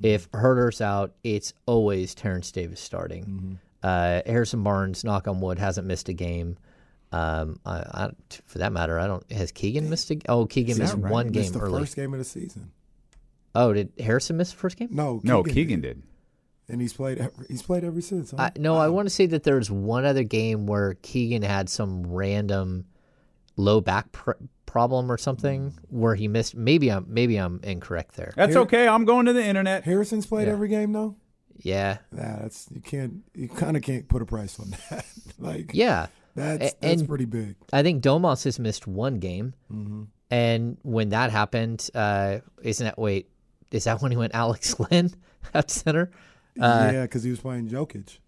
If Huerter's out, it's always Terrence Davis starting. Uh, Harrison Barnes, knock on wood, hasn't missed a game. Um, I, I, for that matter, I don't. Has Keegan missed a? Oh, Keegan missed one game Missed the early. first game of the season. Oh, did Harrison miss the first game? No, No, Keegan did. and he's played. ever- He's played ever since. Huh? I, no, I want to say that there's one other game where Keegan had some random low back pr- problem or something where he missed. Maybe I'm maybe I'm incorrect there. That's Here- okay. I'm going to the internet. Harrison's played Yeah. every game though. Yeah, Nah, that's you can't. You kind of can't put a price on that. like, yeah. that's A- that's and- pretty big. I think Domas has missed one game, Mm-hmm. and when that happened, uh, isn't that wait? Is that when he went Alex Lynn at center? Uh, yeah, because he was playing Jokic.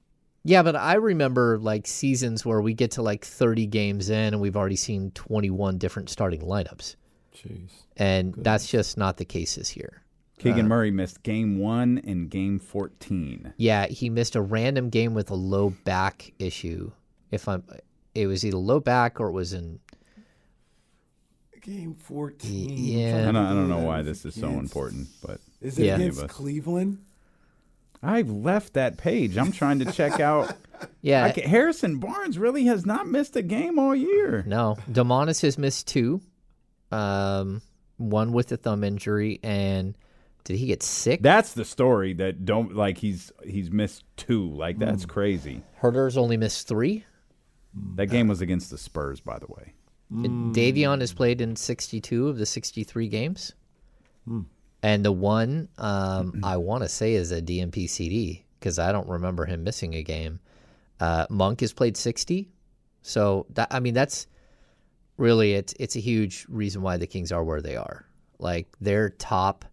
Yeah, but I remember like seasons where we get to like 30 games in and we've already seen 21 different starting lineups. Jeez. And that's just not the case this year. Keegan Murray missed game one and game 14. Yeah, he missed a random game with a low back issue. If I'm it was either low back or it was in. Game 14. Yeah. I don't, I don't know why this is so important, but Is it Yeah. against Any. Cleveland? I've left that page. I'm trying to check out. Yeah, I ca- Harrison Barnes really has not missed a game all year. no. Demonis has missed two, um, one with a thumb injury, and did he get sick? That's the story that don't like he's he's missed two. Like that's crazy. Huerter's only missed three. That game was against the Spurs, by the way. Davion has played in 62 of the 63 games. And the one um, I want to say is a DNP CD because I don't remember him missing a game. Uh, Monk has played 60. So, that, I mean, that's really, it's, it's a huge reason why the Kings are where they are. Like, their top,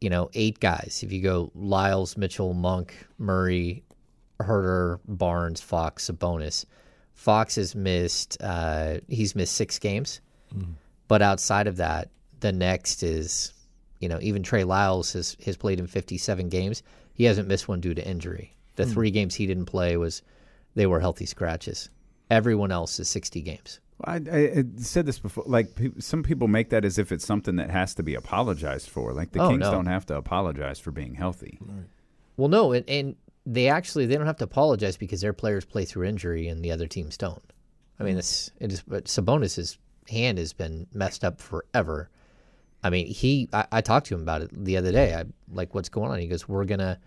you know, eight guys. If you go Lyles, Mitchell, Monk, Murray, Huerter, Barnes, Fox, Sabonis. Fox has missed uh, he's missed six games, but outside of that, the next is you know even Trey Lyles has has played in 57 games. He hasn't missed one due to injury. The three games he didn't play was they were healthy scratches. Everyone else is 60 games. I, I, I said this before. Like pe- some people make that as if it's something that has to be apologized for. Like the Oh, Kings no. don't have to apologize for being healthy. Well, no, and, and they actually they don't have to apologize because their players play through injury and the other teams don't. I mean, hmm. it's it is. But Sabonis's hand has been messed up forever. I mean, he. I, I talked to him about it the other day. I like what's going on. He goes, "We're gonna,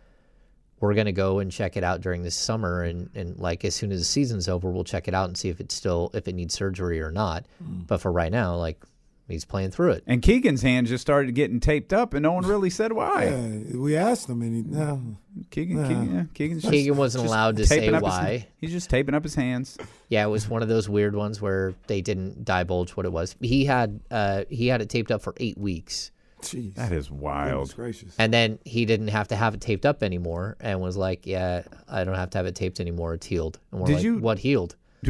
we're gonna go and check it out during this summer, and and like as soon as the season's over, we'll check it out and see if it's still if it needs surgery or not. Hmm. But for right now, like he's playing through it. And Keegan's hand just started getting taped up, and no one really said why. Yeah, we asked him, and he no. Keegan, Nah. Keegan, yeah, Keegan's just, Keegan wasn't just allowed to say up his- why. he's just taping up his hands. Yeah, it was one of those weird ones where they didn't divulge what it was. He had uh, he had it taped up for eight weeks, Jeez. That is wild. gracious. and then he didn't have to have it taped up anymore, and was like, "Yeah, I don't have to have it taped anymore. It's healed." And we're Did like, you- "What healed?"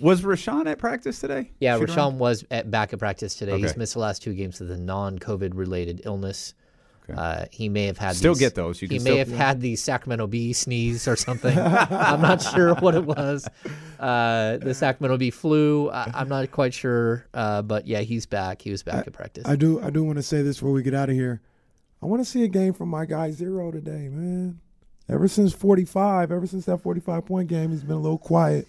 Was Richaun at practice today? Yeah, Shoot Richaun around? was at back at practice today. He's missed the last two games with a non-COVID related illness. Uh, he may have had Still these- get those. You he can may still- have had the Sacramento Bee sneeze or something. I'm not sure what it was. Uh, the Sacramento Bee flu. I, I'm not quite sure. Uh, but yeah, he's back. He was back at practice. I do. I do want to say this before we get out of here. I want to see a game from my guy Zero today, man. Ever since 45, ever since that 45 point game, he's been a little quiet.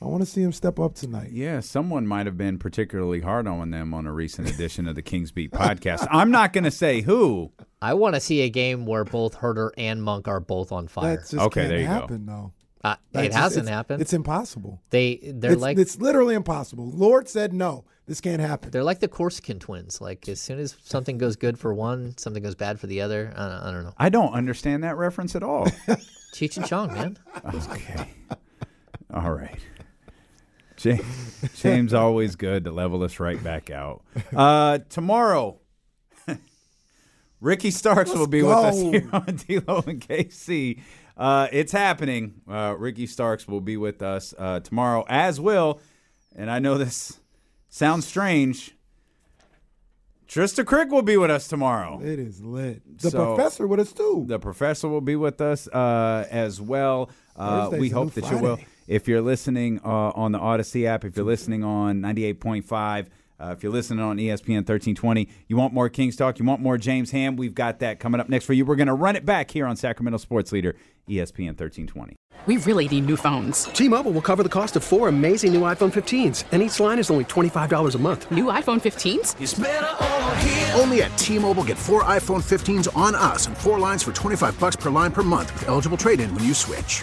I want to see him step up tonight. Yeah, someone might have been particularly hard on them on a recent edition of the Kings Beat podcast. I'm not going to say who. I want to see a game where both Huerter and Monk are both on fire. That just Okay, can't there you go. happen, though. Uh, it just- hasn't it's- happened. It's impossible. they they're It's, like it's literally impossible. Lord said no. This can't happen. they're like the Corsican twins. Like as soon as something goes good for one, something goes bad for the other. I don't, I don't know. I don't understand that reference at all. Cheech and Chong, man. okay. All right. James, James always good to level us right back out. Uh, tomorrow, Ricky Starks will be with us here on D'Lo and KC. Uh, it's happening. Uh, Ricky Starks will be with us uh, tomorrow, as will, and I know this sounds strange. Trista Crick will be with us tomorrow. It is lit. The So- professor with us too. The professor will be with us uh, as well. Uh, Thursday's we hope new that you will. Friday. If you're listening uh, on the Audacy app, if you're listening on 98.5, uh, if you're listening on ESPN 1320, you want more Kings Talk, you want more James Ham, we've got that coming up next for you. We're going to run it back here on Sacramento Sports Leader, ESPN 1320. We really need new phones. T-Mobile will cover the cost of four amazing new iPhone 15s, and each line is only $25 a month. New iPhone 15s? Only at T-Mobile get four iPhone 15s on us and four lines for 25 bucks per line per month with eligible trade-in when you switch.